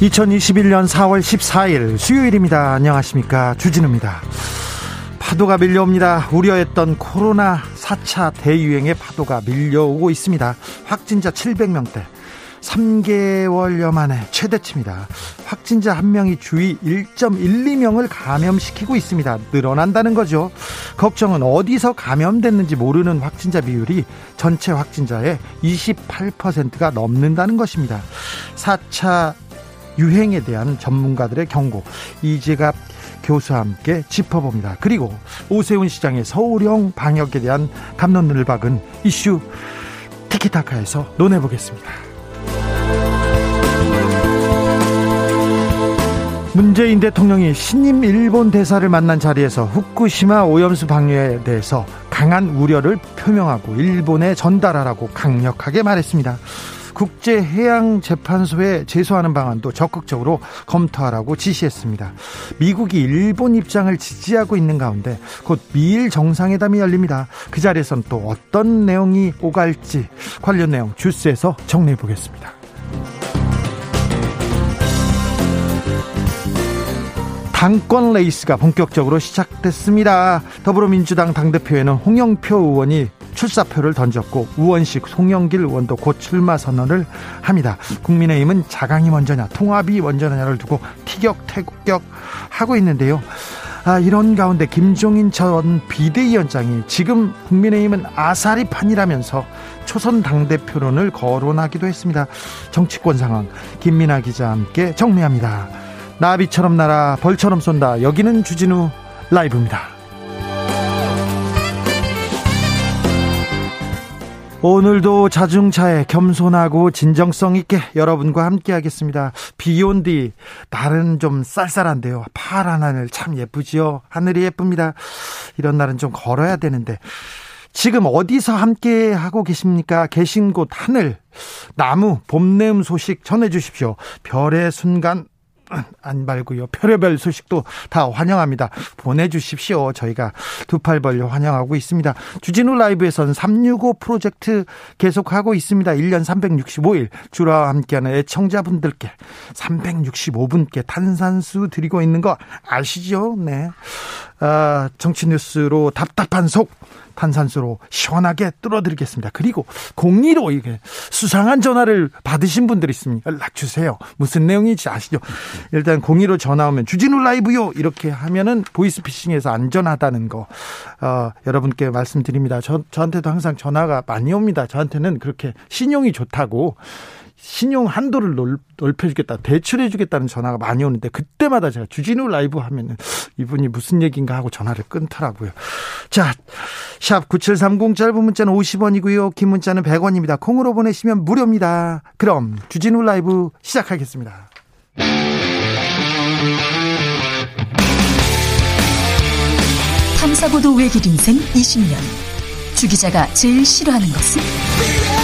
2021년 4월 14일 수요일입니다. 안녕하십니까. 주진우입니다. 파도가 밀려옵니다. 우려했던 코로나 4차 대유행의 파도가 밀려오고 있습니다. 확진자 700명대. 3개월여 만에 최대치입니다. 확진자 한 명이 주위 1.12명을 감염시키고 있습니다. 늘어난다는 거죠. 걱정은 어디서 감염됐는지 모르는 확진자 비율이 전체 확진자의 28%가 넘는다는 것입니다. 4차 유행에 대한 전문가들의 경고 이재갑 교수와 함께 짚어봅니다. 그리고 오세훈 시장의 서울형 방역에 대한 감론을 박은 이슈 티키타카에서 논해보겠습니다. 문재인 대통령이 신임 일본 대사를 만난 자리에서 후쿠시마 오염수 방류에 대해서 강한 우려를 표명하고 일본에 전달하라고 강력하게 말했습니다. 국제해양재판소에 제소하는 방안도 적극적으로 검토하라고 지시했습니다. 미국이 일본 입장을 지지하고 있는 가운데 곧 미일 정상회담이 열립니다. 그 자리에선 또 어떤 내용이 오갈지 관련 내용 주스에서 정리해 보겠습니다. 당권 레이스가 본격적으로 시작됐습니다. 더불어민주당 당대표에는 홍영표 의원이 출사표를 던졌고 우원식 송영길 의원도 곧 출마 선언을 합니다. 국민의힘은 자강이 먼저냐 통합이 먼저냐를 두고 티격태격 하고 있는데요. 아, 이런 가운데 김종인 전 비대위원장이 지금 국민의힘은 아사리판이라면서 초선 당대표론을 거론하기도 했습니다. 정치권 상황 김민아 기자와 함께 정리합니다. 나비처럼 날아 벌처럼 쏜다. 여기는 주진우 라이브입니다. 오늘도 자중차에 겸손하고 진정성 있게 여러분과 함께 하겠습니다. 비온 뒤 날은 좀 쌀쌀한데요. 파란 하늘 참 예쁘지요. 하늘이 예쁩니다. 이런 날은 좀 걸어야 되는데 지금 어디서 함께 하고 계십니까? 계신 곳 하늘, 나무, 봄내음 소식 전해 주십시오. 별의 순간 안 말고요. 별의별 소식도 다 환영합니다. 보내주십시오. 저희가 두 팔 벌려 환영하고 있습니다. 주진우 라이브에서는 365 프로젝트 계속하고 있습니다. 1년 365일 주라와 함께하는 애청자분들께 365분께 탄산수 드리고 있는 거 아시죠? 네. 아, 정치 뉴스로 답답한 속 탄산수로 시원하게 뚫어드리겠습니다. 그리고 공리로 이게 수상한 전화를 받으신 분들이 있으면 연락 주세요. 무슨 내용인지 아시죠? 일단 공리로 전화 오면 주진우 라이브요 이렇게 하면은 보이스피싱에서 안전하다는 거 어, 여러분께 말씀드립니다. 저, 저한테도 항상 전화가 많이 옵니다. 저한테는 그렇게 신용이 좋다고 신용 한도를 넓혀주겠다, 대출해주겠다는 전화가 많이 오는데 그때마다 제가 주진우 라이브 하면은 이분이 무슨 얘기인가 하고 전화를 끊더라고요. 자, 샵 9730 짧은 문자는 50원이고요. 긴 문자는 100원입니다. 콩으로 보내시면 무료입니다. 그럼 주진우 라이브 시작하겠습니다. 탐사보도 외길 인생 20년. 주 기자가 제일 싫어하는 것은?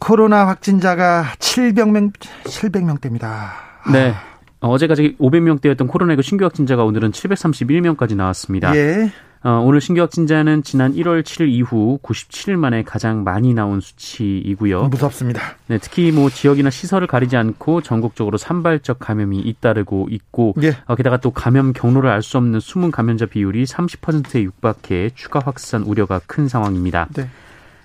코로나 확진자가 700명 700명대입니다. 네. 어제까지 500명대였던 코로나19 신규 확진자가 오늘은 731명까지 나왔습니다. 예. 어, 오늘 신규 확진자는 지난 1월 7일 이후 97일 만에 가장 많이 나온 수치이고요. 무섭습니다. 네, 특히 뭐 지역이나 시설을 가리지 않고 전국적으로 산발적 감염이 잇따르고 있고 예. 어, 게다가 또 감염 경로를 알 수 없는 숨은 감염자 비율이 30%에 육박해 추가 확산 우려가 큰 상황입니다. 네.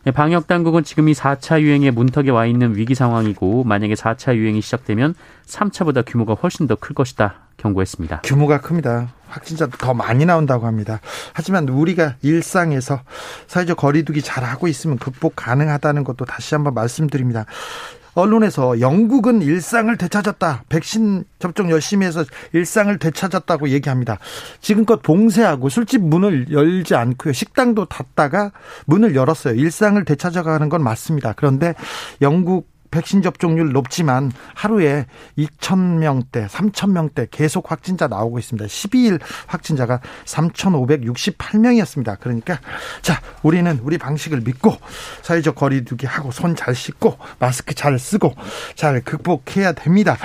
네 방역 당국은 지금 이 4차 유행의 문턱에 와 있는 위기 상황이고 만약에 4차 유행이 시작되면 3차보다 규모가 훨씬 더 클 것이다 경고했습니다. 규모가 큽니다. 확진자도 더 많이 나온다고 합니다. 하지만 우리가 일상에서 사회적 거리두기 잘 하고 있으면 극복 가능하다는 것도 다시 한번 말씀드립니다. 언론에서 영국은 일상을 되찾았다. 백신 접종 열심히 해서 일상을 되찾았다고 얘기합니다. 지금껏 봉쇄하고 술집 문을 열지 않고요. 식당도 닫다가 문을 열었어요. 일상을 되찾아가는 건 맞습니다. 그런데 영국 백신 접종률 높지만 하루에 2,000명대, 3,000명대 계속 확진자 나오고 있습니다. 12일 확진자가 3,568명이었습니다. 그러니까 자, 우리는 우리 방식을 믿고 사회적 거리두기 하고 손 잘 씻고 마스크 잘 쓰고 잘 극복해야 됩니다.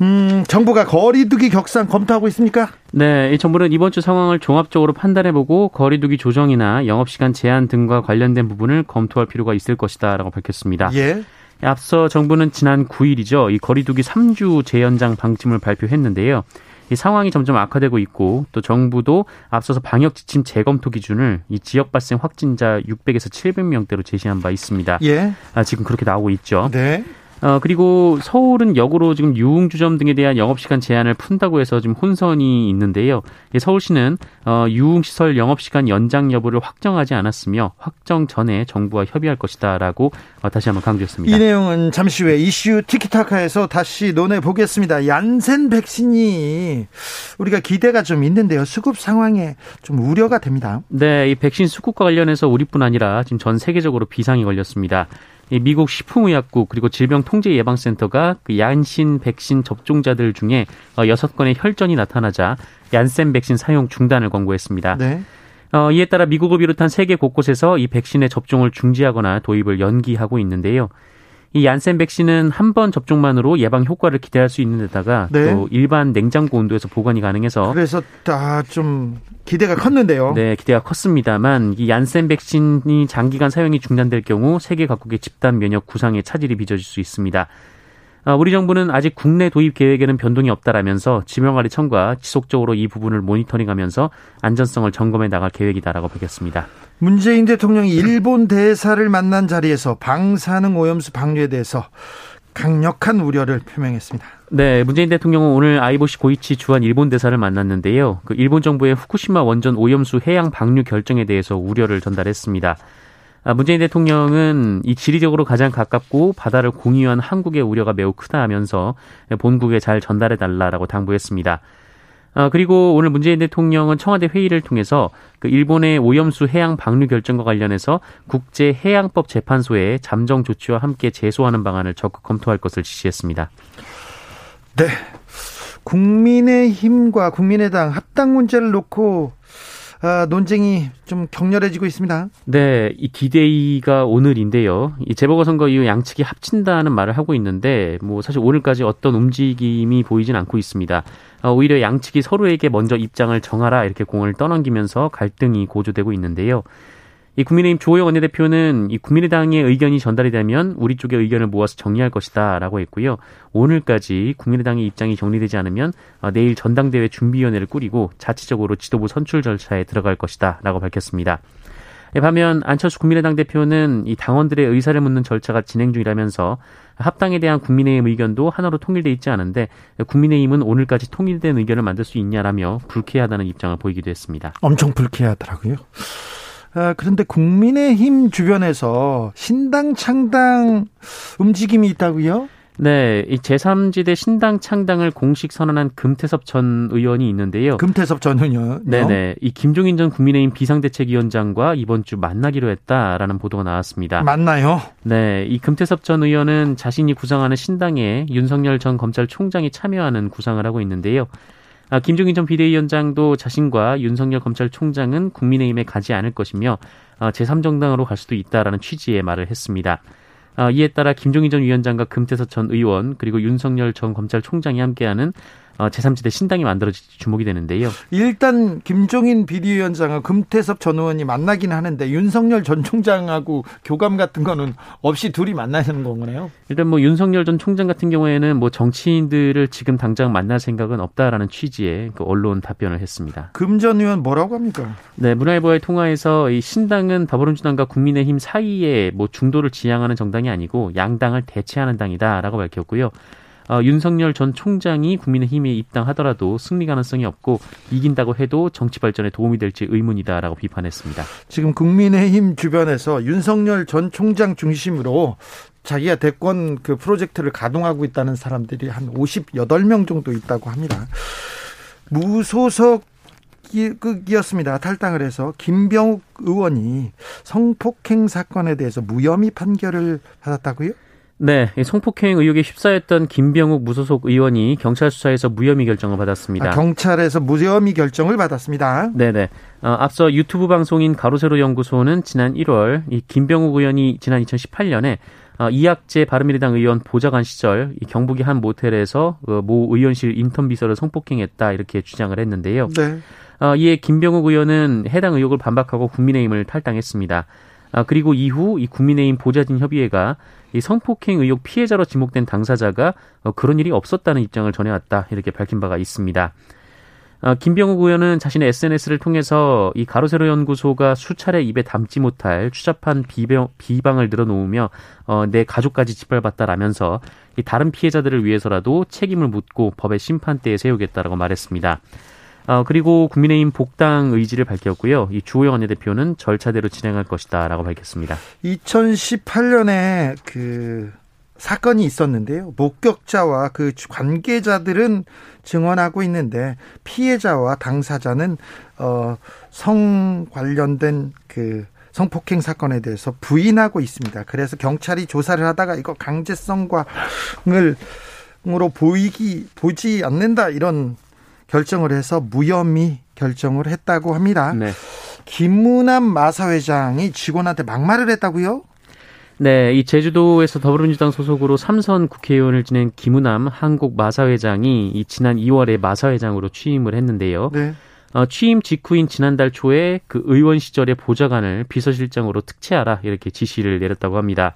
음, 정부가 거리두기 격상 검토하고 있습니까? 네, 이 정부는 이번 주 상황을 종합적으로 판단해보고 거리두기 조정이나 영업시간 제한 등과 관련된 부분을 검토할 필요가 있을 것이다라고 밝혔습니다. 예. 앞서 정부는 지난 9일이죠. 이 거리두기 3주 재연장 방침을 발표했는데요. 이 상황이 점점 악화되고 있고 또 정부도 앞서서 방역 지침 재검토 기준을 이 지역 발생 확진자 600에서 700명대로 제시한 바 있습니다. 예. 아, 지금 그렇게 나오고 있죠. 네. 어, 그리고 서울은 역으로 지금 유흥주점 등에 대한 영업시간 제한을 푼다고 해서 지금 혼선이 있는데요. 서울시는 어, 유흥시설 영업시간 연장 여부를 확정하지 않았으며 확정 전에 정부와 협의할 것이다라고 어, 다시 한번 강조했습니다. 이 내용은 잠시 후에 이슈 티키타카에서 다시 논해 보겠습니다. 얀센 백신이 우리가 기대가 좀 있는데요. 수급 상황에 좀 우려가 됩니다. 네, 이 백신 수급과 관련해서 우리뿐 아니라 지금 전 세계적으로 비상이 걸렸습니다. 미국 식품의약국 그리고 질병통제예방센터가 그 얀신 백신 접종자들 중에 어, 여섯 건의 혈전이 나타나자 얀센 백신 사용 중단을 권고했습니다. 네. 어, 이에 따라 미국을 비롯한 세계 곳곳에서 이 백신의 접종을 중지하거나 도입을 연기하고 있는데요. 이 얀센 백신은 한 번 접종만으로 예방 효과를 기대할 수 있는 데다가 네. 또 일반 냉장고 온도에서 보관이 가능해서 그래서 다 좀 기대가 컸는데요. 네, 기대가 컸습니다만 이 얀센 백신이 장기간 사용이 중단될 경우 세계 각국의 집단 면역 구상에 차질이 빚어질 수 있습니다. 아, 우리 정부는 아직 국내 도입 계획에는 변동이 없다라면서 지명관리 청과 지속적으로 이 부분을 모니터링하면서 안전성을 점검해 나갈 계획이다라고 밝혔습니다. 문재인 대통령이 일본 대사를 만난 자리에서 방사능 오염수 방류에 대해서 강력한 우려를 표명했습니다. 네, 문재인 대통령은 오늘 아이보시 고이치 주한 일본 대사를 만났는데요. 그 일본 정부의 후쿠시마 원전 오염수 해양 방류 결정에 대해서 우려를 전달했습니다. 아, 문재인 대통령은 이 지리적으로 가장 가깝고 바다를 공유한 한국의 우려가 매우 크다 하면서 본국에 잘 전달해 달라라고 당부했습니다. 아, 그리고 오늘 문재인 대통령은 청와대 회의를 통해서 그 일본의 오염수 해양 방류 결정과 관련해서 국제 해양법 재판소에 잠정 조치와 함께 제소하는 방안을 적극 검토할 것을 지시했습니다. 네. 국민의 힘과 국민의당 합당 문제를 놓고 아, 논쟁이 좀 격렬해지고 있습니다. 네, 이 디데이가 오늘인데요. 이 재보궐선거 이후 양측이 합친다는 말을 하고 있는데, 뭐 사실 오늘까지 어떤 움직임이 보이진 않고 있습니다. 어, 오히려 양측이 서로에게 먼저 입장을 정하라 이렇게 공을 떠넘기면서 갈등이 고조되고 있는데요. 이 국민의힘 조호영 원내대표는 이 국민의당의 의견이 전달이 되면 우리 쪽의 의견을 모아서 정리할 것이다라고 했고요. 오늘까지 국민의당의 입장이 정리되지 않으면 어, 내일 전당대회 준비위원회를 꾸리고 자체적으로 지도부 선출 절차에 들어갈 것이다라고 밝혔습니다. 예, 반면 안철수 국민의당 대표는 이 당원들의 의사를 묻는 절차가 진행 중이라면서 합당에 대한 국민의힘 의견도 하나로 통일돼 있지 않은데 국민의힘은 오늘까지 통일된 의견을 만들 수 있냐라며 불쾌하다는 입장을 보이기도 했습니다. 엄청 불쾌하더라고요. 아, 그런데 국민의힘 주변에서 신당 창당 움직임이 있다고요? 네, 이 제3지대 신당 창당을 공식 선언한 금태섭 전 의원이 있는데요. 금태섭 전 의원. 네네. 이 김종인 전 국민의힘 비상대책위원장과 이번 주 만나기로 했다라는 보도가 나왔습니다. 맞나요? 네, 이 금태섭 전 의원은 자신이 구성하는 신당에 윤석열 전 검찰총장이 참여하는 구상을 하고 있는데요. 아, 김종인 전 비대위원장도 자신과 윤석열 검찰총장은 국민의힘에 가지 않을 것이며 아, 제3정당으로 갈 수도 있다라는 취지의 말을 했습니다. 아, 이에 따라 김종인 전 위원장과 금태섭 전 의원 그리고 윤석열 전 검찰총장이 함께하는 어, 제3지대 신당이 만들어질지 주목이 되는데요. 일단 김종인 비대위원장과 금태섭 전 의원이 만나긴 하는데 윤석열 전 총장하고 교감 같은 거는 없이 둘이 만나는 건가요? 일단 뭐 윤석열 전 총장 같은 경우에는 뭐 정치인들을 지금 당장 만날 생각은 없다라는 취지의 그 언론 답변을 했습니다. 금 전 의원 뭐라고 합니까? 네, 문화일보의 통화에서 이 신당은 더불어민주당과 국민의힘 사이에 뭐 중도를 지향하는 정당이 아니고 양당을 대체하는 당이다라고 밝혔고요. 어, 윤석열 전 총장이 국민의힘에 입당하더라도 승리 가능성이 없고 이긴다고 해도 정치 발전에 도움이 될지 의문이다라고 비판했습니다. 지금 국민의힘 주변에서 윤석열 전 총장 중심으로 자기가 대권 그 프로젝트를 가동하고 있다는 사람들이 한 58명 정도 있다고 합니다. 무소속 이었습니다. 탈당을 해서 김병욱 의원이 성폭행 사건에 대해서 무혐의 판결을 받았다고요? 네, 성폭행 의혹에 휩싸였던 김병욱 무소속 의원이 경찰 수사에서 무혐의 결정을 받았습니다. 아, 경찰에서 무혐의 결정을 받았습니다. 네네. 어, 앞서 유튜브 방송인 가로세로 연구소는 지난 1월 이 김병욱 의원이 지난 2018년에 어, 이학재 바른미래당 의원 보좌관 시절 이 경북의 한 모텔에서 어, 모 의원실 인턴 비서를 성폭행했다 이렇게 주장을 했는데요. 네. 어, 이에 김병욱 의원은 해당 의혹을 반박하고 국민의힘을 탈당했습니다. 아, 그리고 이후 이 국민의힘 보좌진 협의회가 이 성폭행 의혹 피해자로 지목된 당사자가 어, 그런 일이 없었다는 입장을 전해왔다 이렇게 밝힌 바가 있습니다. 어, 김병욱 의원은 자신의 SNS를 통해서 이 가로세로 연구소가 수차례 입에 담지 못할 추잡한 비병, 비방을 늘어놓으며 어, 내 가족까지 짓밟았다라면서 이 다른 피해자들을 위해서라도 책임을 묻고 법의 심판대에 세우겠다라고 말했습니다. 어, 그리고 국민의힘 복당 의지를 밝혔고요. 이 주호영 원내대표는 절차대로 진행할 것이다라고 밝혔습니다. 2018년에 그 사건이 있었는데요. 목격자와 그 관계자들은 증언하고 있는데 피해자와 당사자는 어 성 관련된 그 성폭행 사건에 대해서 부인하고 있습니다. 그래서 경찰이 조사를 하다가 이거 강제성과을 으로 보이기 보지 않는다 이런 결정을 해서 무혐의 결정을 했다고 합니다. 네. 김문남 마사회장이 직원한테 막말을 했다고요? 네, 이 제주도에서 더불어민주당 소속으로 삼선 국회의원을 지낸 김우남 한국 마사회장이 이 지난 2월에 마사회장으로 취임을 했는데요. 네. 어, 취임 직후인 지난달 초에 그 의원 시절의 보좌관을 비서실장으로 특채하라 이렇게 지시를 내렸다고 합니다.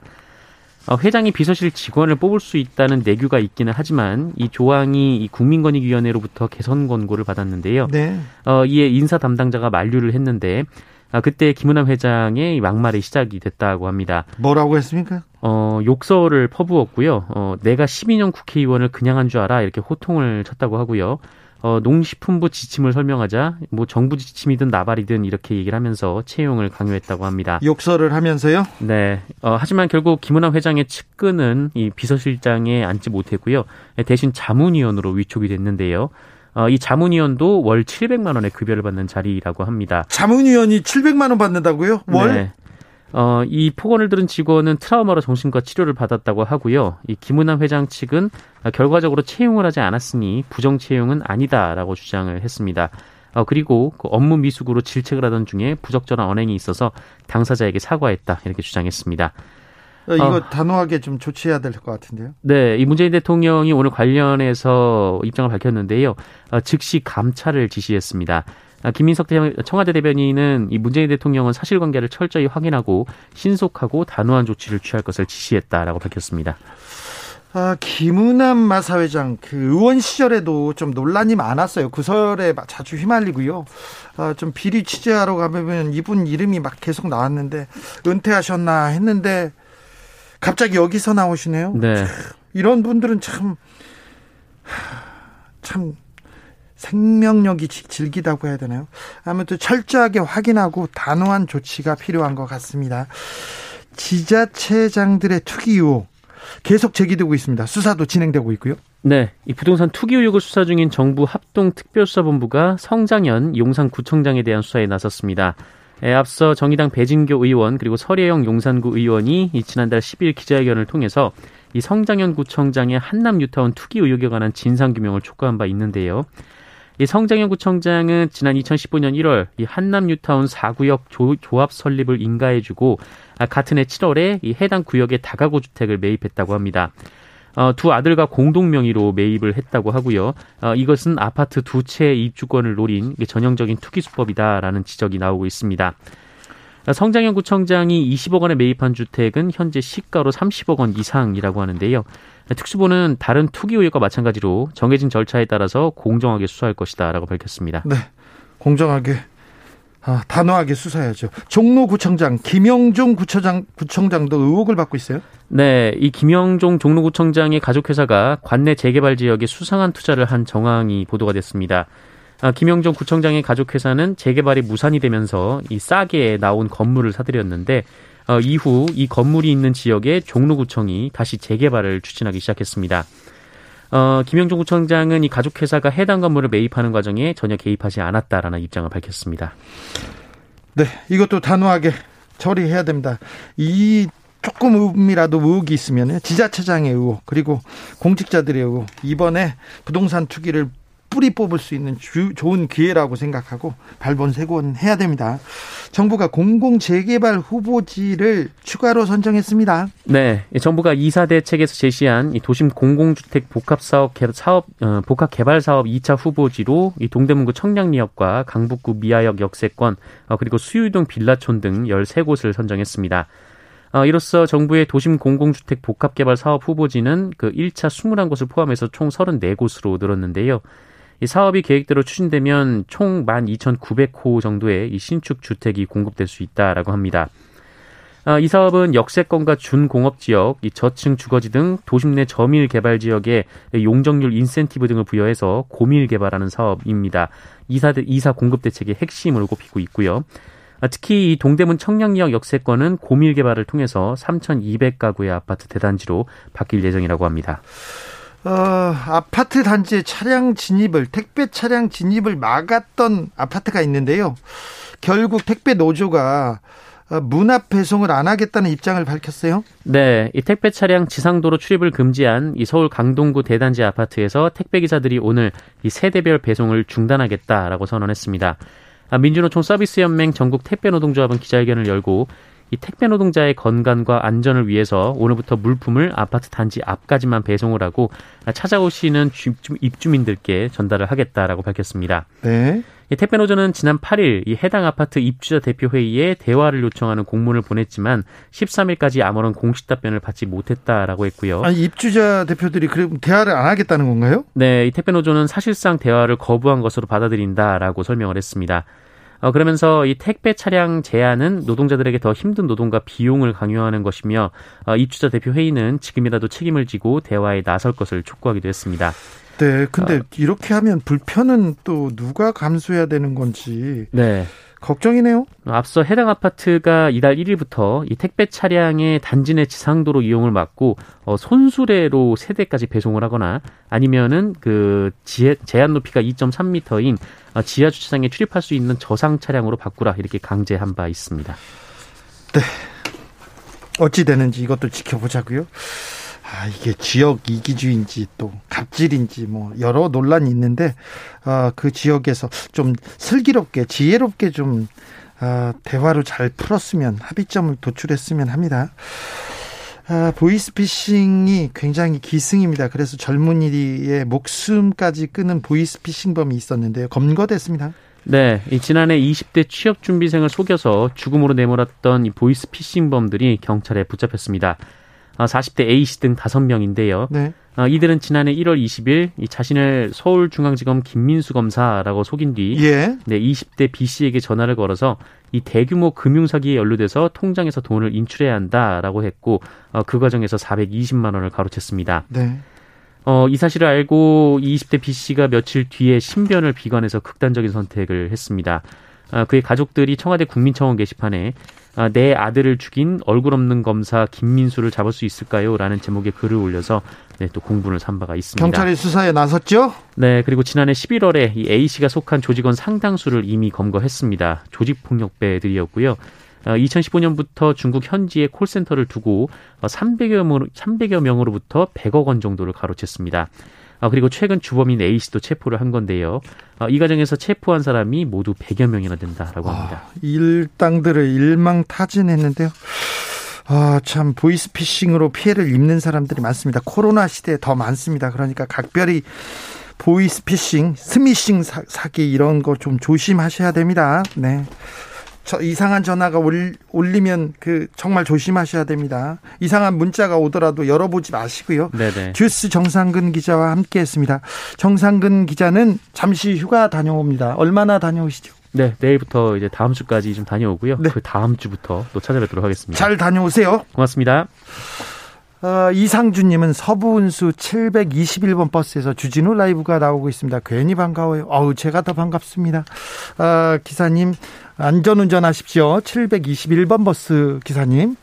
어, 회장이 비서실 직원을 뽑을 수 있다는 내규가 있기는 하지만 이 조항이 이 국민권익위원회로부터 개선 권고를 받았는데요. 네. 어, 이에 인사 담당자가 만류를 했는데 아, 그때 김은남 회장의 막말이 시작이 됐다고 합니다. 뭐라고 했습니까? 어, 욕설을 퍼부었고요. 어, 내가 12년 국회의원을 그냥 한 줄 알아 이렇게 호통을 쳤다고 하고요. 어, 농식품부 지침을 설명하자 뭐 정부 지침이든 나발이든 이렇게 얘기를 하면서 채용을 강요했다고 합니다. 욕설을 하면서요? 네. 어, 하지만 결국 김은남 회장의 측근은 이 비서실장에 앉지 못했고요. 대신 자문위원으로 위촉이 됐는데요. 어, 이 자문위원도 월 700만 원의 급여를 받는 자리라고 합니다. 자문위원이 700만 원 받는다고요? 월? 네. 어, 이 폭언을 들은 직원은 트라우마로 정신과 치료를 받았다고 하고요. 이 김은남 회장 측은 결과적으로 채용을 하지 않았으니 부정 채용은 아니다라고 주장을 했습니다. 어, 그리고 그 업무 미숙으로 질책을 하던 중에 부적절한 언행이 있어서 당사자에게 사과했다 이렇게 주장했습니다. 어, 이거 어, 단호하게 좀 조치해야 될 것 같은데요. 네, 이 문재인 대통령이 오늘 관련해서 입장을 밝혔는데요. 어, 즉시 감찰을 지시했습니다. 아, 김민석 청와대 대변인은 이 문재인 대통령은 사실관계를 철저히 확인하고 신속하고 단호한 조치를 취할 것을 지시했다라고 밝혔습니다. 아, 김은남 마사회장 그 의원 시절에도 좀 논란이 많았어요. 구설에 자주 휘말리고요. 아, 좀 비리 취재하러 가면 이분 이름이 막 계속 나왔는데 은퇴하셨나 했는데 갑자기 여기서 나오시네요. 네. 이런 분들은 참 참 생명력이 질기다고 해야 되나요? 아무튼 철저하게 확인하고 단호한 조치가 필요한 것 같습니다. 지자체장들의 투기 의혹 계속 제기되고 있습니다. 수사도 진행되고 있고요. 네, 이 부동산 투기 의혹을 수사 중인 정부 합동특별수사본부가 성장현 용산구청장에 대한 수사에 나섰습니다. 에, 앞서 정의당 배진교 의원 그리고 설혜영 용산구 의원이 지난달 10일 기자회견을 통해서 이 성장현 구청장의 한남 뉴타운 투기 의혹에 관한 진상 규명을 촉구한 바 있는데요. 이 성장현 구청장은 지난 2015년 1월 이 한남 뉴타운 4구역 조, 조합 설립을 인가해주고 아, 같은 해 7월에 이 해당 구역의 다가구 주택을 매입했다고 합니다. 어, 두 아들과 공동 명의로 매입을 했다고 하고요. 어, 이것은 아파트 두 채의 입주권을 노린 전형적인 투기 수법이다라는 지적이 나오고 있습니다. 성장현 구청장이 20억 원에 매입한 주택은 현재 시가로 30억 원 이상이라고 하는데요. 특수부는 다른 투기 의혹과 마찬가지로 정해진 절차에 따라서 공정하게 수사할 것이다라고 밝혔습니다. 네, 공정하게 아, 단호하게 수사해야죠. 종로구청장 김영종 구청장 구청장도 의혹을 받고 있어요. 네, 이 김영종 종로구청장의 가족회사가 관내 재개발 지역에 수상한 투자를 한 정황이 보도가 됐습니다. 아, 김영종 구청장의 가족회사는 재개발이 무산이 되면서 이 싸게 나온 건물을 사들였는데 어, 이후 이 건물이 있는 지역에 종로구청이 다시 재개발을 추진하기 시작했습니다. 어, 김영종 구청장은 이 가족회사가 해당 건물을 매입하는 과정에 전혀 개입하지 않았다라는 입장을 밝혔습니다. 네, 이것도 단호하게 처리해야 됩니다. 이 조금이라도 의혹이 있으면 지자체장의 의혹 그리고 공직자들의 의혹 이번에 부동산 투기를 뿌리 뽑을 수 있는 주, 좋은 기회라고 생각하고 발본세곤 해야 됩니다. 정부가 공공 재개발 후보지를 추가로 선정했습니다. 네, 정부가 이사 대책에서 제시한 이 도심 공공주택 복합 사업 사업 어, 복합 개발 사업 2차 후보지로 이 동대문구 청량리역과 강북구 미아역 역세권 어, 그리고 수유동 빌라촌 등 13곳을 선정했습니다. 어, 이로써 정부의 도심 공공주택 복합개발 사업 후보지는 그 1차 21곳을 포함해서 총 34곳으로 늘었는데요. 이 사업이 계획대로 추진되면 총 12,900호 정도의 이 신축 주택이 공급될 수 있다라고 합니다. 아, 이 사업은 역세권과 준공업 지역, 이 저층 주거지 등 도심 내 저밀 개발 지역에 용적률 인센티브 등을 부여해서 고밀 개발하는 사업입니다. 이사 이사 공급 대책의 핵심을 꼽히고 있고요. 아, 특히 이 동대문 청량리역 역세권은 고밀 개발을 통해서 3,200가구의 아파트 대단지로 바뀔 예정이라고 합니다. 어, 아파트 단지에 차량 진입을 택배 차량 진입을 막았던 아파트가 있는데요. 결국 택배 노조가 어, 문앞 배송을 안 하겠다는 입장을 밝혔어요. 네, 이 택배 차량 지상도로 출입을 금지한 이 서울 강동구 대단지 아파트에서 택배 기사들이 오늘 이 세대별 배송을 중단하겠다라고 선언했습니다. 아, 민주노총 서비스연맹 전국 택배 노동조합은 기자회견을 열고 이 택배 노동자의 건강과 안전을 위해서 오늘부터 물품을 아파트 단지 앞까지만 배송을 하고 찾아오시는 입주민들께 전달을 하겠다라고 밝혔습니다. 네. 이 택배 노조는 지난 8일 이 해당 아파트 입주자 대표 회의에 대화를 요청하는 공문을 보냈지만 13일까지 아무런 공식 답변을 받지 못했다라고 했고요. 아니, 입주자 대표들이 그럼 대화를 안 하겠다는 건가요? 네, 이 택배 노조는 사실상 대화를 거부한 것으로 받아들인다라고 설명을 했습니다. 어, 그러면서 이 택배 차량 제한은 노동자들에게 더 힘든 노동과 비용을 강요하는 것이며 어, 입주자 대표 회의는 지금이라도 책임을 지고 대화에 나설 것을 촉구하기도 했습니다. 네, 근데 어, 이렇게 하면 불편은 또 누가 감수해야 되는 건지. 네. 걱정이네요. 앞서 해당 아파트가 이달 1일부터 이 택배 차량의 단지 내 지상도로 이용을 막고 어, 손수레로 세대까지 배송을 하거나 아니면은 그 지하, 제한 높이가 2.3m인 어, 지하 주차장에 출입할 수 있는 저상 차량으로 바꾸라 이렇게 강제한 바 있습니다. 네. 어찌 되는지 이것도 지켜보자고요. 아, 이게 지역 이기주의인지 또 갑질인지 뭐 여러 논란이 있는데 어, 그 지역에서 좀 슬기롭게 지혜롭게 좀 어, 대화로 잘 풀었으면 합의점을 도출했으면 합니다. 아, 보이스피싱이 굉장히 기승입니다. 그래서 젊은이의 목숨까지 끄는 보이스피싱범이 있었는데요. 검거됐습니다. 네, 이 지난해 20대 취업 준비생을 속여서 죽음으로 내몰았던 이 보이스피싱범들이 경찰에 붙잡혔습니다. 40대 아, A씨 등 5명인데요. 네. 아, 이들은 지난해 1월 20일 이 자신을 서울중앙지검 김민수 검사라고 속인 뒤 예. 네, 20대 B씨에게 전화를 걸어서 이 대규모 금융사기에 연루돼서 통장에서 돈을 인출해야 한다라고 했고 어, 그 과정에서 420만 원을 가로챘습니다. 네. 어, 이 사실을 알고 20대 B씨가 며칠 뒤에 신변을 비관해서 극단적인 선택을 했습니다. 아, 그의 가족들이 청와대 국민청원 게시판에 아, 내 아들을 죽인 얼굴 없는 검사 김민수를 잡을 수 있을까요? 라는 제목의 글을 올려서 네, 또 공분을 산 바가 있습니다. 경찰이 수사에 나섰죠? 네, 그리고 지난해 11월에 이 A씨가 속한 조직원 상당수를 이미 검거했습니다. 조직 폭력배들이었고요. 2015년부터 아, 중국 현지에 콜센터를 두고 300여, 명, 300여 명으로부터 100억 원 정도를 가로챘습니다. 아, 그리고 최근 주범인 A씨도 체포를 한 건데요. 아, 이 과정에서 체포한 사람이 모두 100여 명이나 된다라고 합니다. 아, 일당들을 일망타진했는데요. 아, 참 보이스피싱으로 피해를 입는 사람들이 많습니다. 코로나 시대에 더 많습니다. 그러니까 각별히 보이스피싱, 스미싱 사, 사기 이런 거 좀 조심하셔야 됩니다. 네. 저 이상한 전화가 올, 올리면 그 정말 조심하셔야 됩니다. 이상한 문자가 오더라도 열어보지 마시고요. 네네. 듀스 정상근 기자와 함께했습니다. 정상근 기자는 잠시 휴가 다녀옵니다. 얼마나 다녀오시죠? 네, 내일부터 이제 다음 주까지 좀 다녀오고요. 네. 그 다음 주부터 또 찾아뵙도록 하겠습니다. 잘 다녀오세요. 고맙습니다. 어, 이상준님은 서부운수 721번 버스에서 주진우 라이브가 나오고 있습니다. 괜히 반가워요. 어우, 제가 더 반갑습니다. 어, 기사님, 안전운전 하십시오. 721번 버스 기사님.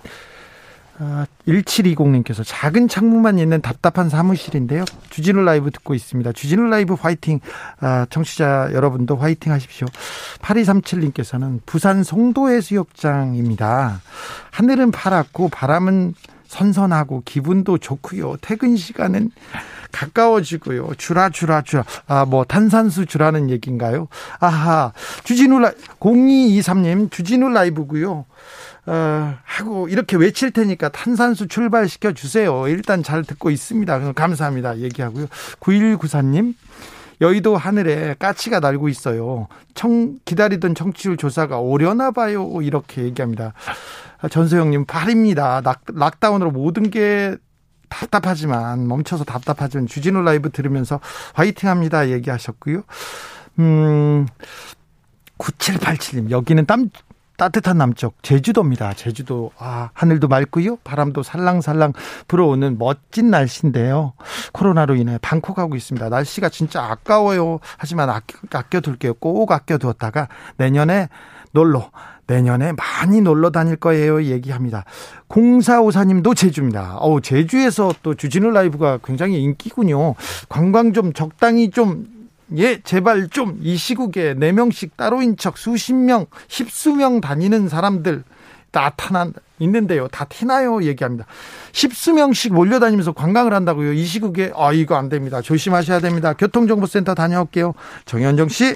아, 1720님께서 작은 창문만 있는 답답한 사무실인데요. 주진우 라이브 듣고 있습니다. 주진우 라이브 화이팅. 아, 청취자 여러분도 화이팅 하십시오. 8237님께서는 부산 송도해수욕장입니다. 하늘은 파랗고 바람은 선선하고 기분도 좋고요. 퇴근 시간은 가까워지고요. 주라 주라 주라. 아, 뭐 탄산수 주라는 얘기인가요? 아하. 주진우 라 0223님 주진우 라이브고요. 어, 하고 이렇게 외칠 테니까 탄산수 출발시켜 주세요. 일단 잘 듣고 있습니다. 감사합니다. 얘기하고요. 9194님 여의도 하늘에 까치가 날고 있어요. 청 기다리던 청취율 조사가 오려나 봐요. 이렇게 얘기합니다. 전소영님 발입니다. lock, lockdown으로 모든 게 답답하지만 멈춰서 답답하지만 주진우 라이브 들으면서 화이팅합니다 얘기하셨고요. 음 9787님 여기는 땀 따뜻한 남쪽 제주도입니다. 제주도 아 하늘도 맑고요. 바람도 살랑살랑 불어오는 멋진 날씨인데요. 코로나로 인해 방콕하고 있습니다. 날씨가 진짜 아까워요. 하지만 아껴, 아껴둘게요. 꼭 아껴두었다가 내년에 놀러 내년에 많이 놀러 다닐 거예요. 얘기합니다. 공사오사님도 제주입니다. 어우, 제주에서 또 주진우 라이브가 굉장히 인기군요. 관광 좀 적당히 좀 예, 제발 좀 이 시국에 4명씩 따로인 척 수십 명, 십수명 다니는 사람들 나타난 있는데요. 다 티나요? 얘기합니다. 십수명씩 몰려다니면서 관광을 한다고요. 이 시국에 아 이거 안 됩니다. 조심하셔야 됩니다. 교통정보센터 다녀올게요. 정현정 씨.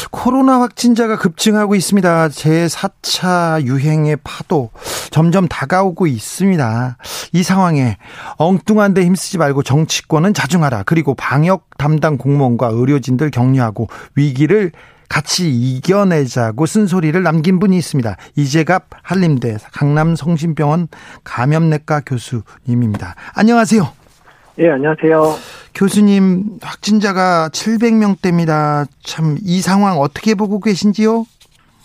코로나 확진자가 급증하고 있습니다. 제4차 유행의 파도 점점 다가오고 있습니다. 이 상황에 엉뚱한 데 힘쓰지 말고 정치권은 자중하라. 그리고 방역 담당 공무원과 의료진들 격려하고 위기를 같이 이겨내자고 쓴소리를 남긴 분이 있습니다. 이재갑 한림대 강남성심병원 감염내과 교수님입니다. 안녕하세요. 예, 안녕하세요. 교수님, 확진자가 700명대입니다. 참, 이 상황 어떻게 보고 계신지요?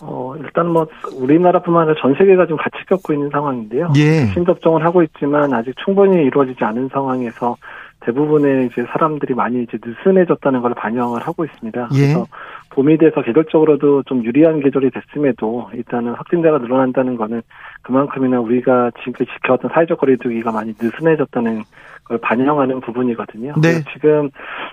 어, 일단 뭐, 우리나라뿐만 아니라 전 세계가 좀 같이 겪고 있는 상황인데요. 예. 신접종을 하고 있지만 아직 충분히 이루어지지 않은 상황에서 대부분의 이제 사람들이 많이 이제 느슨해졌다는 걸 반영을 하고 있습니다. 예. 그래서 봄이 돼서 계절적으로도 좀 유리한 계절이 됐음에도 일단은 확진자가 늘어난다는 거는 그만큼이나 우리가 지금까지 지켜왔던 사회적 거리두기가 많이 느슨해졌다는 걸 반영하는 부분이거든요. 네. 지금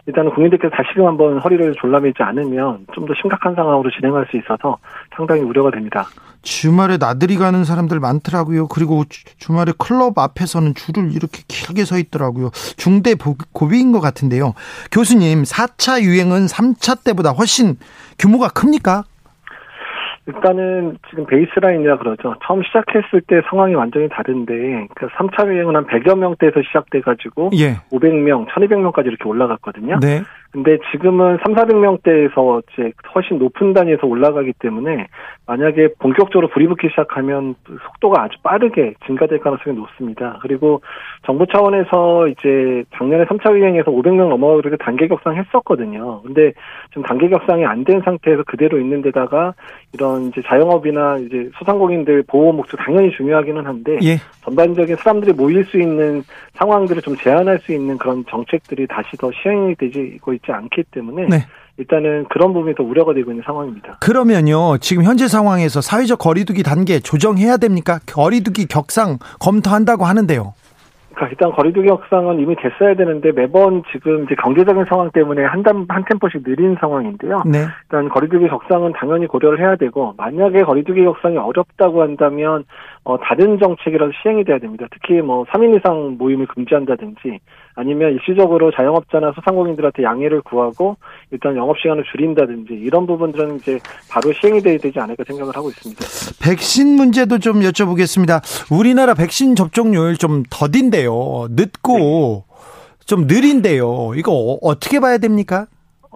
일단은 국민들께서 다시금 한번 허리를 졸라매지 않으면 좀 더 심각한 상황으로 진행할 수 있어서 상당히 우려가 됩니다. 주말에 나들이 가는 사람들 많더라고요. 그리고 주말에 클럽 앞에서는 줄을 이렇게 길게 서 있더라고요. 중대 고비인 것 같은데요. 교수님, 4차 유행은 3차 때보다 훨씬 규모가 큽니까? 일단은 지금 베이스라인이라 그러죠. 처음 시작했을 때 상황이 완전히 다른데 그 3차 유행은 한 100여 명대에서 시작돼 가지고 예. 500명, 1200명까지 이렇게 올라갔거든요. 네. 근데 지금은 3, 400명대에서 이제 훨씬 높은 단위에서 올라가기 때문에 만약에 본격적으로 불이 붙기 시작하면 속도가 아주 빠르게 증가될 가능성이 높습니다. 그리고 정부 차원에서 이제 작년에 3차 유행에서 500명 넘어가고 단계 격상했었거든요. 근데 지금 단계 격상이 안 된 상태에서 그대로 있는 데다가 이런 이제 자영업이나 이제 소상공인들 보호 목적 당연히 중요하기는 한데 예. 전반적인 사람들이 모일 수 있는 상황들을 좀 제한할 수 있는 그런 정책들이 다시 더 시행이 되고 있지 않기 때문에 네. 일단은 그런 부분이 더 우려가 되고 있는 상황입니다. 그러면요, 지금 현재 상황에서 사회적 거리두기 단계 조정해야 됩니까? 거리두기 격상 검토한다고 하는데요. 그러니까 일단 거리두기 협상은 이미 됐어야 되는데 매번 지금 이제 경제적인 상황 때문에 한단 한 템포씩 느린 상황인데요. 네. 일단 거리두기 협상은 당연히 고려를 해야 되고 만약에 거리두기 협상이 어렵다고 한다면 어 다른 정책이라도 시행이 돼야 됩니다. 특히 뭐 3인 이상 모임을 금지한다든지 아니면 일시적으로 자영업자나 소상공인들한테 양해를 구하고 일단 영업 시간을 줄인다든지 이런 부분들은 이제 바로 시행이 돼야 되지 않을까 생각을 하고 있습니다. 백신 문제도 좀 여쭤보겠습니다. 우리나라 백신 접종률 좀 더딘데요. 늦고 네. 좀 느린데요. 이거 어떻게 봐야 됩니까?